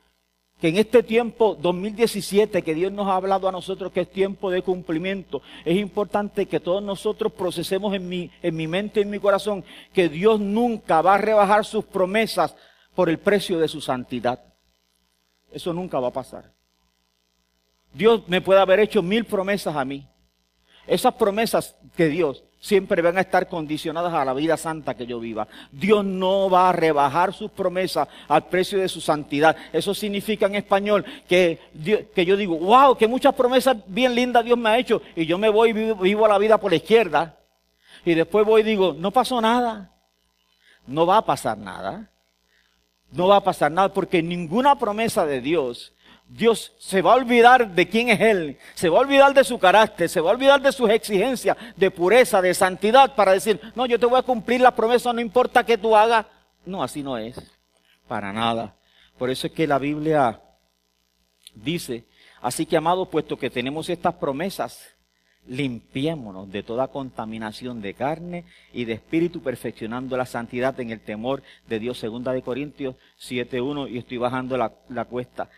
Speaker 1: que en este tiempo 2017 que Dios nos ha hablado a nosotros que es tiempo de cumplimiento, es importante que todos nosotros procesemos en mi, en mi mente y en mi corazón que Dios nunca va a rebajar sus promesas por el precio de su santidad. Eso nunca va a pasar. Dios me puede haber hecho mil promesas a mí. Esas promesas que Dios siempre van a estar condicionadas a la vida santa que yo viva. Dios no va a rebajar sus promesas al precio de su santidad. Eso significa en español que, que yo digo, wow, que muchas promesas bien lindas Dios me ha hecho y yo me voy y vivo, vivo la vida por la izquierda. Y después voy y digo, no pasó nada. No va a pasar nada. No va a pasar nada porque ninguna promesa de Dios Dios se va a olvidar de quién es Él, se va a olvidar de su carácter, se va a olvidar de sus exigencias de pureza, de santidad, para decir, no, yo te voy a cumplir la promesa, no importa que tú hagas. No, así no es, para nada. Por eso es que la Biblia dice, Así que, amados, puesto que tenemos estas promesas, limpiémonos de toda contaminación de carne y de espíritu, perfeccionando la santidad en el temor de Dios. Segunda de Corintios 7.1 y estoy bajando la, la cuesta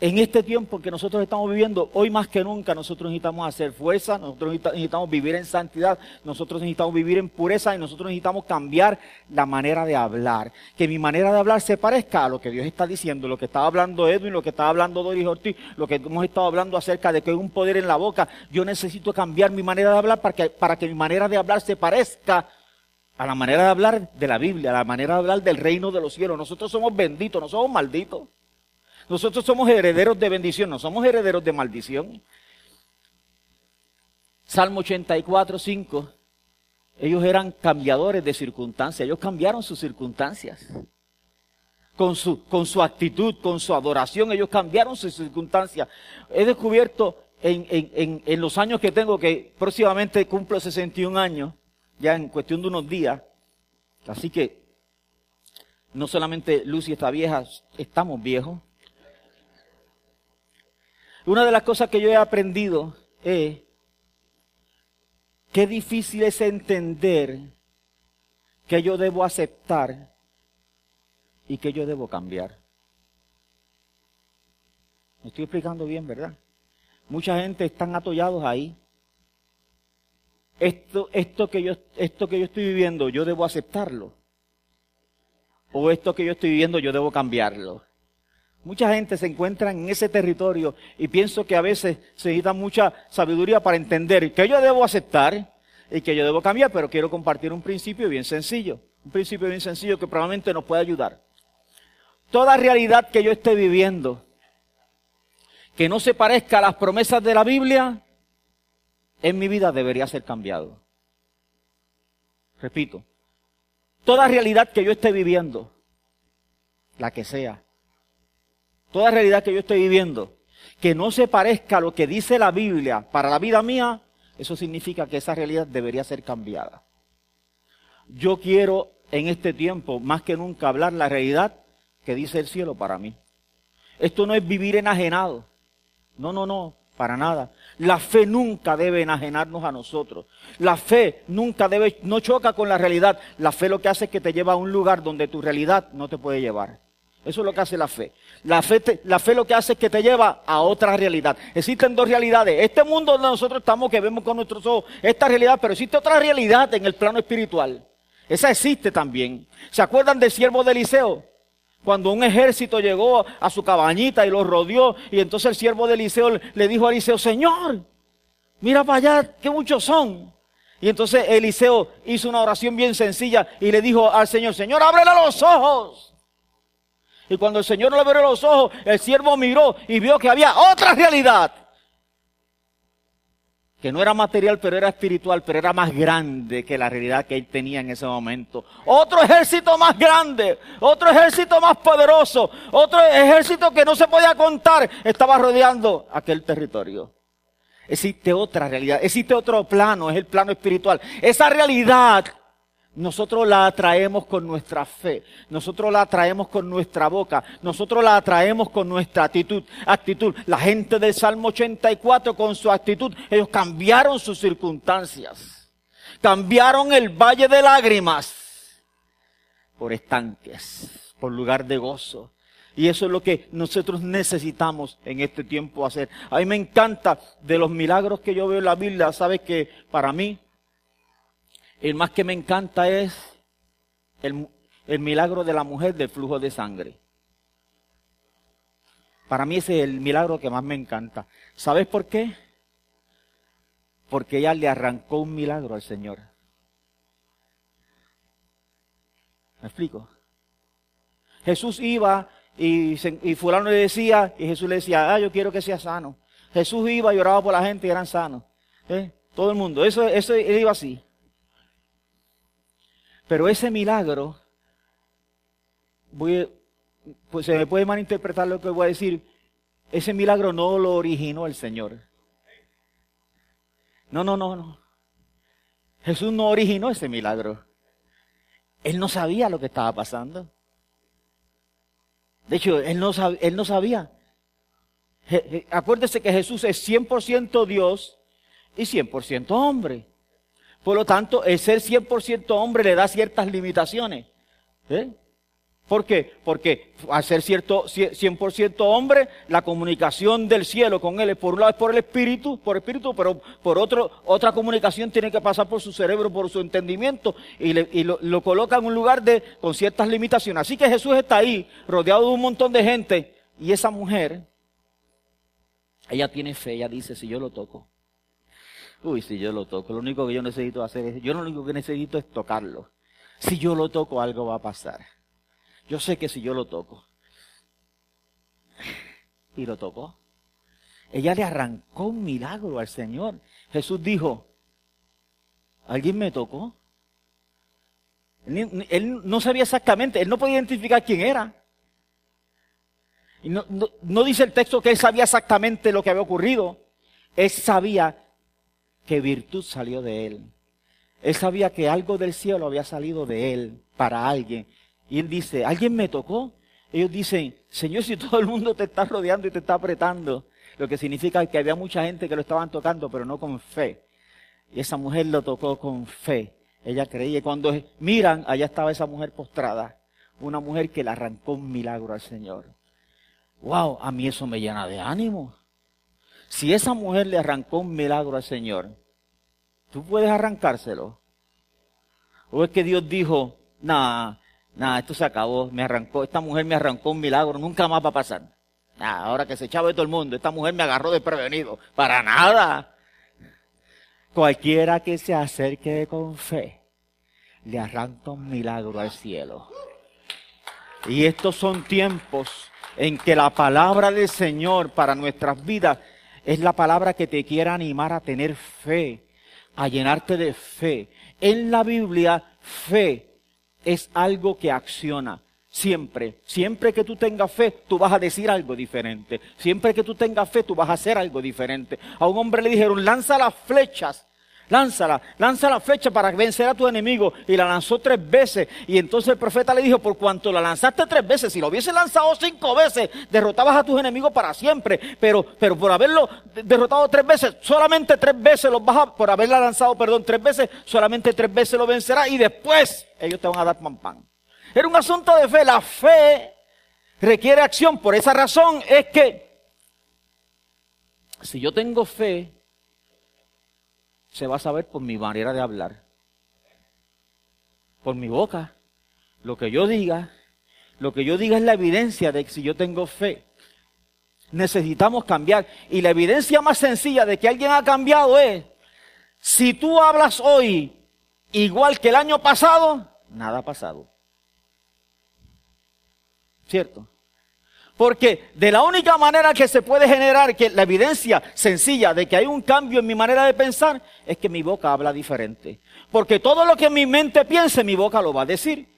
Speaker 1: en este tiempo que nosotros estamos viviendo, hoy más que nunca, nosotros necesitamos hacer fuerza, nosotros necesitamos vivir en santidad, nosotros necesitamos vivir en pureza y nosotros necesitamos cambiar la manera de hablar. Que mi manera de hablar se parezca a lo que Dios está diciendo, lo que estaba hablando Edwin, lo que estaba hablando Doris Ortiz, lo que hemos estado hablando acerca de que hay un poder en la boca. Yo necesito cambiar mi manera de hablar para que, para que mi manera de hablar se parezca a la manera de hablar de la Biblia, a la manera de hablar del reino de los cielos. Nosotros somos benditos, no somos malditos. Nosotros somos herederos de bendición, no somos herederos de maldición. Salmo 84, 5. Ellos eran cambiadores de circunstancias, ellos cambiaron sus circunstancias. Con su, con su actitud, con su adoración, ellos cambiaron sus circunstancias. He descubierto en, en, en los años que tengo, que próximamente cumplo 61 años, ya en cuestión de unos días, así que no solamente Lucy está vieja, estamos viejos. Una de las cosas que yo he aprendido es qué difícil es entender que yo debo aceptar y que yo debo cambiar. Me estoy explicando bien, ¿verdad? Mucha gente están atollados ahí. Esto, esto, que yo, esto que yo estoy viviendo, yo debo aceptarlo. O esto que yo estoy viviendo, yo debo cambiarlo. Mucha gente se encuentra en ese territorio y pienso que a veces se necesita mucha sabiduría para entender que yo debo aceptar y que yo debo cambiar, pero quiero compartir un principio bien sencillo, un principio bien sencillo que probablemente nos puede ayudar. Toda realidad que yo esté viviendo que no se parezca a las promesas de la Biblia, en mi vida debería ser cambiado. Repito, toda realidad que yo esté viviendo, la que sea, toda realidad que yo estoy viviendo, que no se parezca a lo que dice la Biblia para la vida mía, eso significa que esa realidad debería ser cambiada. Yo quiero en este tiempo, más que nunca, hablar la realidad que dice el cielo para mí. Esto no es vivir enajenado. No, no, no, para nada. La fe nunca debe enajenarnos a nosotros. La fe nunca debe, no choca con la realidad. La fe lo que hace es que te lleva a un lugar donde tu realidad no te puede llevar. Eso es lo que hace la fe. La fe, la fe lo que hace es que te lleva a otra realidad. Existen dos realidades. Este mundo donde nosotros estamos, que vemos con nuestros ojos, esta realidad, pero existe otra realidad en el plano espiritual. Esa existe también. ¿Se acuerdan del siervo de Eliseo? Cuando un ejército llegó a su cabañita y lo rodeó, y entonces el siervo de Eliseo le dijo a Eliseo, Señor, mira para allá, que muchos son. Y entonces Eliseo hizo una oración bien sencilla y le dijo al Señor, Señor, ábrele los ojos. Y cuando el Señor le abrió los ojos, el siervo miró y vio que había otra realidad. Que no era material, pero era espiritual, pero era más grande que la realidad que él tenía en ese momento. Otro ejército más grande, otro ejército más poderoso, otro ejército que no se podía contar, estaba rodeando aquel territorio. Existe otra realidad, existe otro plano, es el plano espiritual. Esa realidad nosotros la atraemos con nuestra fe, nosotros la atraemos con nuestra boca, nosotros la atraemos con nuestra actitud. actitud. La gente del Salmo 84 con su actitud, ellos cambiaron sus circunstancias, cambiaron el valle de lágrimas por estanques, por lugar de gozo. Y eso es lo que nosotros necesitamos en este tiempo hacer. A mí me encanta de los milagros que yo veo en la Biblia, sabes que para mí el más que me encanta es el, milagro de la mujer del flujo de sangre. Para mí ese es el milagro que más me encanta. ¿Sabes por qué? Porque ella le arrancó un milagro al Señor. ¿Me explico? Jesús iba y, y fulano le decía, y Jesús le decía, ah, yo quiero que sea sano. Jesús iba y oraba por la gente y eran sanos. ¿Eh? Todo el mundo. Eso, eso él iba así. Pero ese milagro, voy, pues se me puede malinterpretar lo que voy a decir, ese milagro no lo originó el Señor. No, no, no, no. Jesús no originó ese milagro. Él no sabía lo que estaba pasando. De hecho, él no, él no sabía. Acuérdese que Jesús es 100% Dios y 100% hombre. Por lo tanto, el ser 100% hombre le da ciertas limitaciones. ¿Eh? ¿Por qué? Porque al ser cierto 100% hombre, la comunicación del cielo con él, por un lado es por el espíritu, por espíritu, pero por otro, otra comunicación tiene que pasar por su cerebro, por su entendimiento, y, lo, lo, coloca en un lugar de, con ciertas limitaciones. Así que Jesús está ahí, rodeado de un montón de gente, y esa mujer, ella tiene fe, ella dice, si yo lo toco, uy, si yo lo toco, lo único que yo necesito hacer es, yo lo único que necesito es tocarlo. Si yo lo toco, algo va a pasar. Yo sé que si yo lo toco, y lo tocó, ella le arrancó un milagro al Señor. Jesús dijo, ¿alguien me tocó? Él, no sabía exactamente, él no podía identificar quién era. Y no, no dice el texto que él sabía exactamente lo que había ocurrido. Él sabía que virtud salió de él. Él sabía que algo del cielo había salido de él para alguien. Y él dice, ¿alguien me tocó? Ellos dicen, Señor, si todo el mundo te está rodeando y te está apretando, lo que significa que había mucha gente que lo estaban tocando, pero no con fe. Y esa mujer lo tocó con fe. Ella creía. Y cuando miran, allá estaba esa mujer postrada. Una mujer que le arrancó un milagro al Señor. Wow, a mí eso me llena de ánimo. Si esa mujer le arrancó un milagro al Señor, tú puedes arrancárselo. O es que Dios dijo, nada, Nada, esto se acabó, me arrancó, esta mujer me arrancó un milagro, nunca más va a pasar. Nada, ahora que se echaba de todo el mundo, esta mujer me agarró desprevenido. Para nada. Cualquiera que se acerque con fe, le arranca un milagro al cielo. Y estos son tiempos en que la palabra del Señor para nuestras vidas es la palabra que te quiere animar a tener fe, a llenarte de fe. En la Biblia, fe es algo que acciona. Siempre, siempre que tú tengas fe, tú vas a decir algo diferente. Siempre que tú tengas fe, tú vas a hacer algo diferente. A un hombre le dijeron, lanza las flechas Lánzala, lanza la flecha para vencer a tu enemigo. Y la lanzó tres veces. Y entonces el profeta le dijo, por cuanto la lanzaste tres veces, si lo hubiese lanzado cinco veces, derrotabas a tus enemigos para siempre. Pero, pero por haberlo derrotado tres veces, solamente tres veces los vas a, por haberla lanzado, perdón, tres veces, solamente tres veces lo vencerás. Y después ellos te van a dar pan pan. Era un asunto de fe. La fe requiere acción. Por esa razón es que si yo tengo fe, se va a saber por mi manera de hablar, por mi boca. Lo que yo diga, lo que yo diga es la evidencia de que si yo tengo fe, necesitamos cambiar. Y la evidencia más sencilla de que alguien ha cambiado es, si tú hablas hoy igual que el año pasado, nada ha pasado. ¿Cierto? Porque de la única manera que se puede generar que la evidencia sencilla de que hay un cambio en mi manera de pensar es que mi boca habla diferente. Porque todo lo que mi mente piense, mi boca lo va a decir.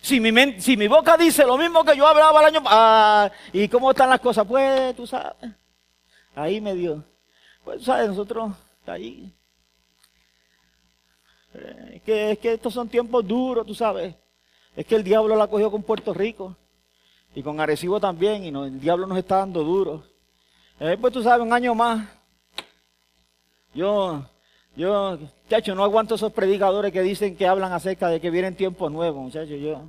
Speaker 1: Si mi, si mi boca dice lo mismo que yo hablaba el año ah, ¿y cómo están las cosas? Pues tú sabes, ahí me dio. Pues sabes, nosotros, ahí. Eh, es que, es que estos son tiempos duros, tú sabes. Es que el diablo la cogió con Puerto Rico. Y con Arecibo también, y el diablo nos está dando duro. Eh, pues tú sabes, un año más. Yo, yo, chacho, no aguanto esos predicadores que dicen que hablan acerca de que vienen tiempos nuevos, muchachos, yo.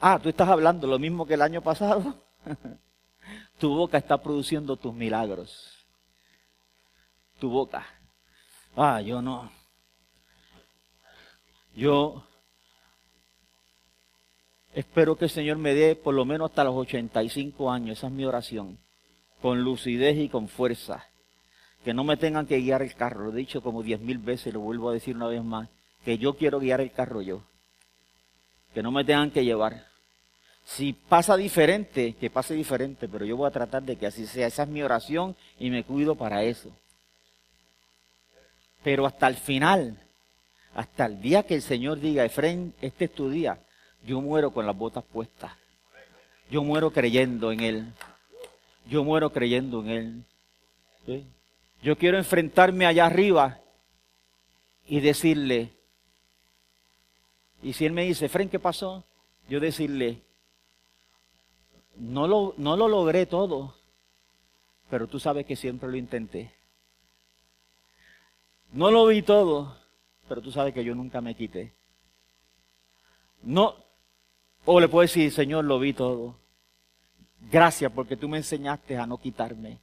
Speaker 1: Ah, tú estás hablando lo mismo que el año pasado. tu boca está produciendo tus milagros. Tu boca. Ah, yo no. Yo Espero que el Señor me dé por lo menos hasta los 85 años, esa es mi oración, con lucidez y con fuerza. Que no me tengan que guiar el carro, lo he dicho como diez mil veces, lo vuelvo a decir una vez más, que yo quiero guiar el carro yo. Que no me tengan que llevar. Si pasa diferente, que pase diferente, pero yo voy a tratar de que así sea. Esa es mi oración y me cuido para eso. Pero hasta el final, hasta el día que el Señor diga, Efraín, este es tu día, yo muero con las botas puestas. Yo muero creyendo en Él. Yo muero creyendo en Él. Yo quiero enfrentarme allá arriba y decirle, y si Él me dice, Fren, ¿qué pasó? Yo decirle, no lo, no lo logré todo, pero tú sabes que siempre lo intenté. No lo vi todo, pero tú sabes que yo nunca me quité. No, o le puedo decir, Señor, lo vi todo. Gracias porque tú me enseñaste a no quitarme.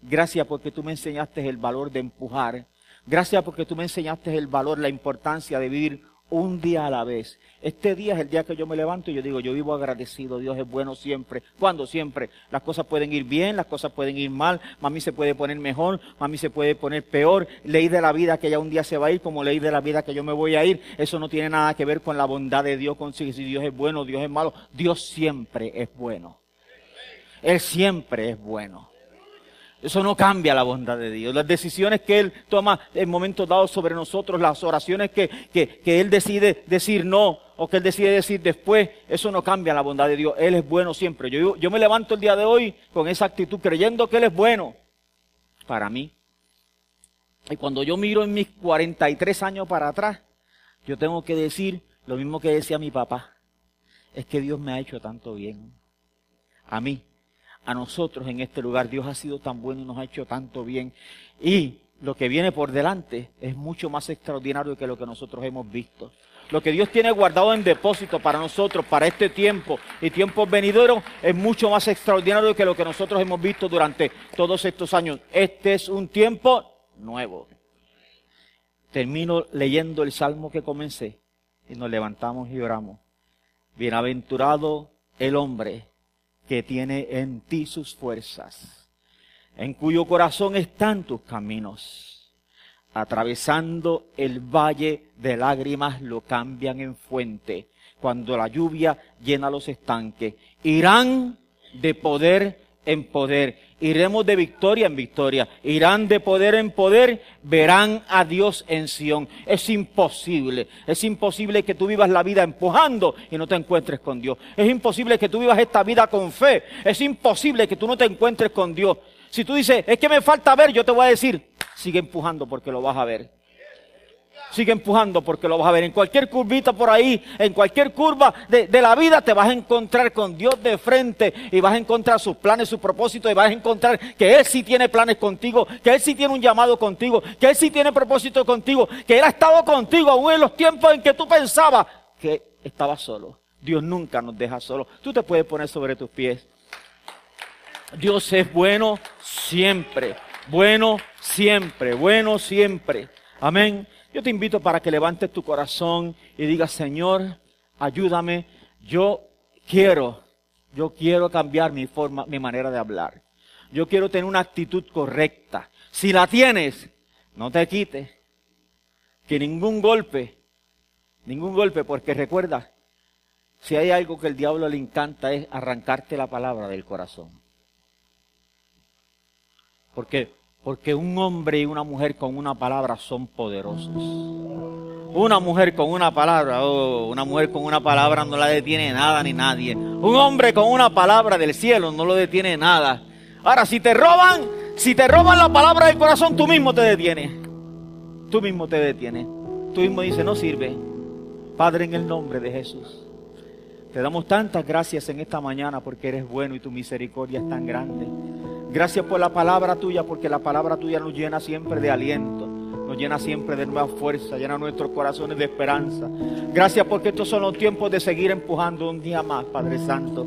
Speaker 1: Gracias porque tú me enseñaste el valor de empujar. Gracias porque tú me enseñaste el valor, la importancia de vivir un día a la vez. Este día es el día que yo me levanto y yo digo, yo vivo agradecido, Dios es bueno siempre. ¿Cuándo? Siempre. Las cosas pueden ir bien, las cosas pueden ir mal, mami se puede poner mejor, mami se puede poner peor. Ley de la vida que ya un día se va a ir, como ley de la vida que yo me voy a ir. Eso no tiene nada que ver con la bondad de Dios, con si Dios es bueno, Dios es malo. Dios siempre es bueno. Él siempre es bueno. Eso no cambia la bondad de Dios. Las decisiones que Él toma en momentos dados sobre nosotros, las oraciones que, que, Él decide decir no o que Él decide decir después, eso no cambia la bondad de Dios. Él es bueno siempre. Yo, yo me levanto el día de hoy con esa actitud, creyendo que Él es bueno para mí. Y cuando yo miro en mis 43 años para atrás, yo tengo que decir lo mismo que decía mi papá. Es que Dios me ha hecho tanto bien. A mí a nosotros en este lugar. Dios ha sido tan bueno y nos ha hecho tanto bien. Y lo que viene por delante es mucho más extraordinario que lo que nosotros hemos visto. Lo que Dios tiene guardado en depósito para nosotros, para este tiempo y tiempos venideros, es mucho más extraordinario que lo que nosotros hemos visto durante todos estos años. Este es un tiempo nuevo. Termino leyendo el salmo que comencé y nos levantamos y oramos. Bienaventurado el hombre que tiene en ti sus fuerzas, en cuyo corazón están tus caminos. Atravesando el valle de lágrimas lo cambian en fuente. Cuando la lluvia llena los estanques, irán de poder en poder. Iremos de victoria en victoria. Irán de poder en poder. Verán a Dios en Sión. Es imposible. Es imposible que tú vivas la vida empujando y no te encuentres con Dios. Es imposible que tú vivas esta vida con fe. Es imposible que tú no te encuentres con Dios. Si tú dices, es que me falta ver, yo te voy a decir, sigue empujando porque lo vas a ver. Sigue empujando porque lo vas a ver. En cualquier curvita por ahí, en cualquier curva de, la vida, te vas a encontrar con Dios de frente y vas a encontrar sus planes, sus propósitos y vas a encontrar que Él sí tiene planes contigo, que Él sí tiene un llamado contigo, que Él sí tiene propósito contigo, que Él ha estado contigo aún en los tiempos en que tú pensabas que estabas solo. Dios nunca nos deja solo. Tú te puedes poner sobre tus pies. Dios es bueno siempre, bueno siempre, bueno siempre. Amén. Yo te invito para que levantes tu corazón y digas, Señor, ayúdame. Yo quiero, yo quiero cambiar mi forma, mi manera de hablar. Yo quiero tener una actitud correcta. Si la tienes, no te quites. Que ningún golpe, ningún golpe, porque recuerda, si hay algo que el diablo le encanta es arrancarte la palabra del corazón. Porque porque un hombre y una mujer con una palabra son poderosos. Una mujer con una palabra, oh, una mujer con una palabra no la detiene nada ni nadie. Un hombre con una palabra del cielo no lo detiene nada. Ahora, si te roban, si te roban la palabra del corazón, tú mismo te detienes. Tú mismo te detienes. Tú mismo dices, no sirve. Padre, en el nombre de Jesús. Te damos tantas gracias en esta mañana porque eres bueno y tu misericordia es tan grande. Gracias por la palabra tuya, porque la palabra tuya nos llena siempre de aliento, nos llena siempre de nueva fuerza, llena nuestros corazones de esperanza. Gracias porque estos son los tiempos de seguir empujando un día más, Padre Santo.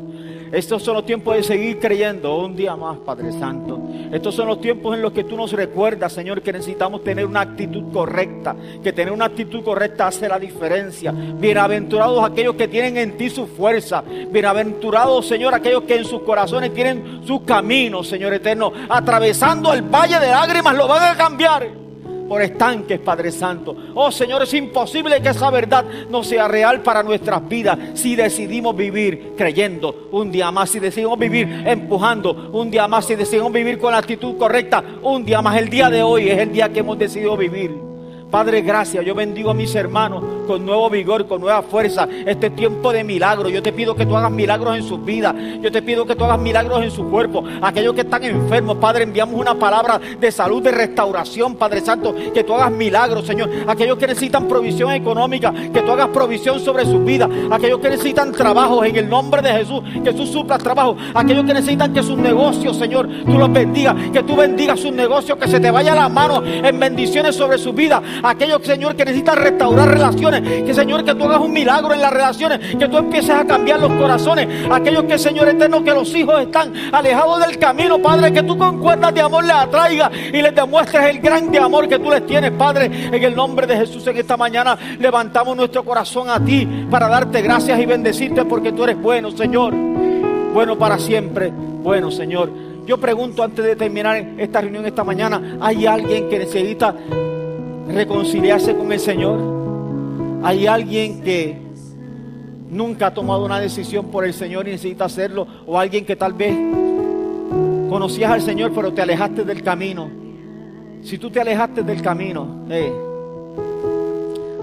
Speaker 1: Estos son los tiempos de seguir creyendo un día más, Padre Santo. Estos son los tiempos en los que tú nos recuerdas, Señor, que necesitamos tener una actitud correcta, que tener una actitud correcta hace la diferencia. Bienaventurados aquellos que tienen en ti su fuerza. Bienaventurados, Señor, aquellos que en sus corazones tienen sus caminos, Señor eterno. Atravesando el valle de lágrimas lo van a cambiar por estanques, Padre Santo. Oh Señor, es imposible que esa verdad no sea real para nuestras vidas si decidimos vivir creyendo un día más, si decidimos vivir empujando un día más, si decidimos vivir con la actitud correcta un día más. El día de hoy es el día que hemos decidido vivir. Padre, gracias. Yo bendigo a mis hermanos con nuevo vigor, con nueva fuerza. Este tiempo de milagro. Yo te pido que tú hagas milagros en sus vidas. Yo te pido que tú hagas milagros en su cuerpo. Aquellos que están enfermos, Padre, enviamos una palabra de salud, de restauración, Padre Santo. Que tú hagas milagros, Señor. Aquellos que necesitan provisión económica, que tú hagas provisión sobre sus vidas. Aquellos que necesitan trabajo en el nombre de Jesús, que tú suplas trabajo. Aquellos que necesitan que sus negocios, Señor, tú los bendigas. Que tú bendigas sus negocios, que se te vaya la mano en bendiciones sobre su vida. Aquellos, Señor, que necesitan restaurar relaciones. Que, Señor, que tú hagas un milagro en las relaciones. Que tú empieces a cambiar los corazones. Aquellos que, Señor eterno, que los hijos están alejados del camino, Padre. Que tú con cuerdas de amor les atraigas y les demuestres el grande amor que tú les tienes, Padre. En el nombre de Jesús, en esta mañana levantamos nuestro corazón a ti para darte gracias y bendecirte porque tú eres bueno, Señor. Bueno para siempre. Bueno, Señor. Yo pregunto antes de terminar esta reunión esta mañana, ¿hay alguien que necesita reconciliarse con el Señor? ¿Hay alguien que nunca ha tomado una decisión por el Señor y necesita hacerlo? ¿O alguien que tal vez conocías al Señor pero te alejaste del camino? Si tú te alejaste del camino, eh,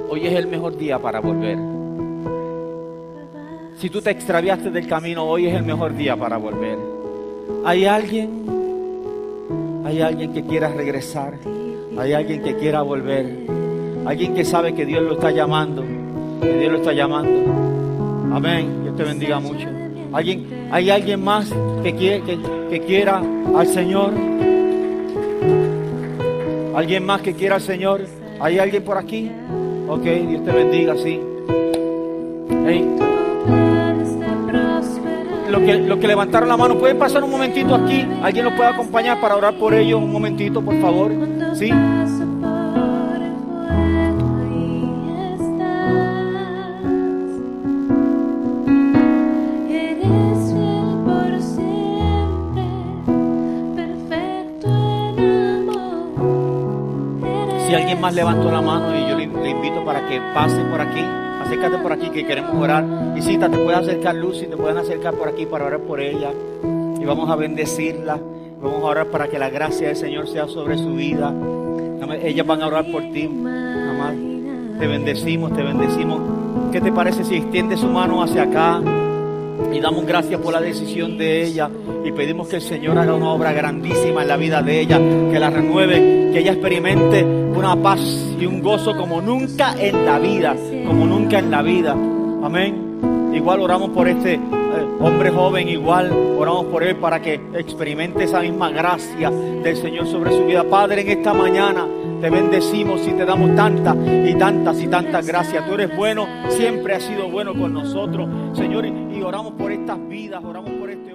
Speaker 1: hoy es el mejor día para volver. Si tú te extraviaste del camino, hoy es el mejor día para volver. ¿Hay alguien? ¿Hay alguien que quiera regresar? ¿Hay alguien que quiera volver? ¿Alguien que sabe que Dios lo está llamando? Que Dios lo está llamando. Amén. Dios te bendiga mucho. ¿Alguien, ¿Hay alguien más que quiera al Señor? ¿Alguien más que quiera al Señor? ¿Hay alguien por aquí? Ok, Dios te bendiga, sí. Hey. Los que, los que levantaron la mano, ¿pueden pasar un momentito aquí? ¿Alguien los puede acompañar para orar por ellos? Un momentito, por favor. ¿Sí? Si alguien más levantó la mano y yo le, le invito para que pase por aquí, acércate por aquí que queremos orar. Y cita, te puedes acercar Lucy, te pueden acercar por aquí para orar por ella. Y vamos a bendecirla. Vamos a orar para que la gracia del Señor sea sobre su vida. Ellas van a orar por ti. Mamá, te bendecimos, te bendecimos. ¿Qué te parece si extiende su mano hacia acá? Y damos gracias por la decisión de ella y pedimos que el Señor haga una obra grandísima en la vida de ella, que la renueve, que ella experimente una paz y un gozo como nunca en la vida, como nunca en la vida. Amén. Igual oramos por este hombre joven, igual oramos por él para que experimente esa misma gracia del Señor sobre su vida. Padre, en esta mañana te bendecimos y te damos tantas y tantas y tantas gracias. Tú eres bueno, siempre has sido bueno con nosotros, Señor, y oramos por estas vidas, oramos por este.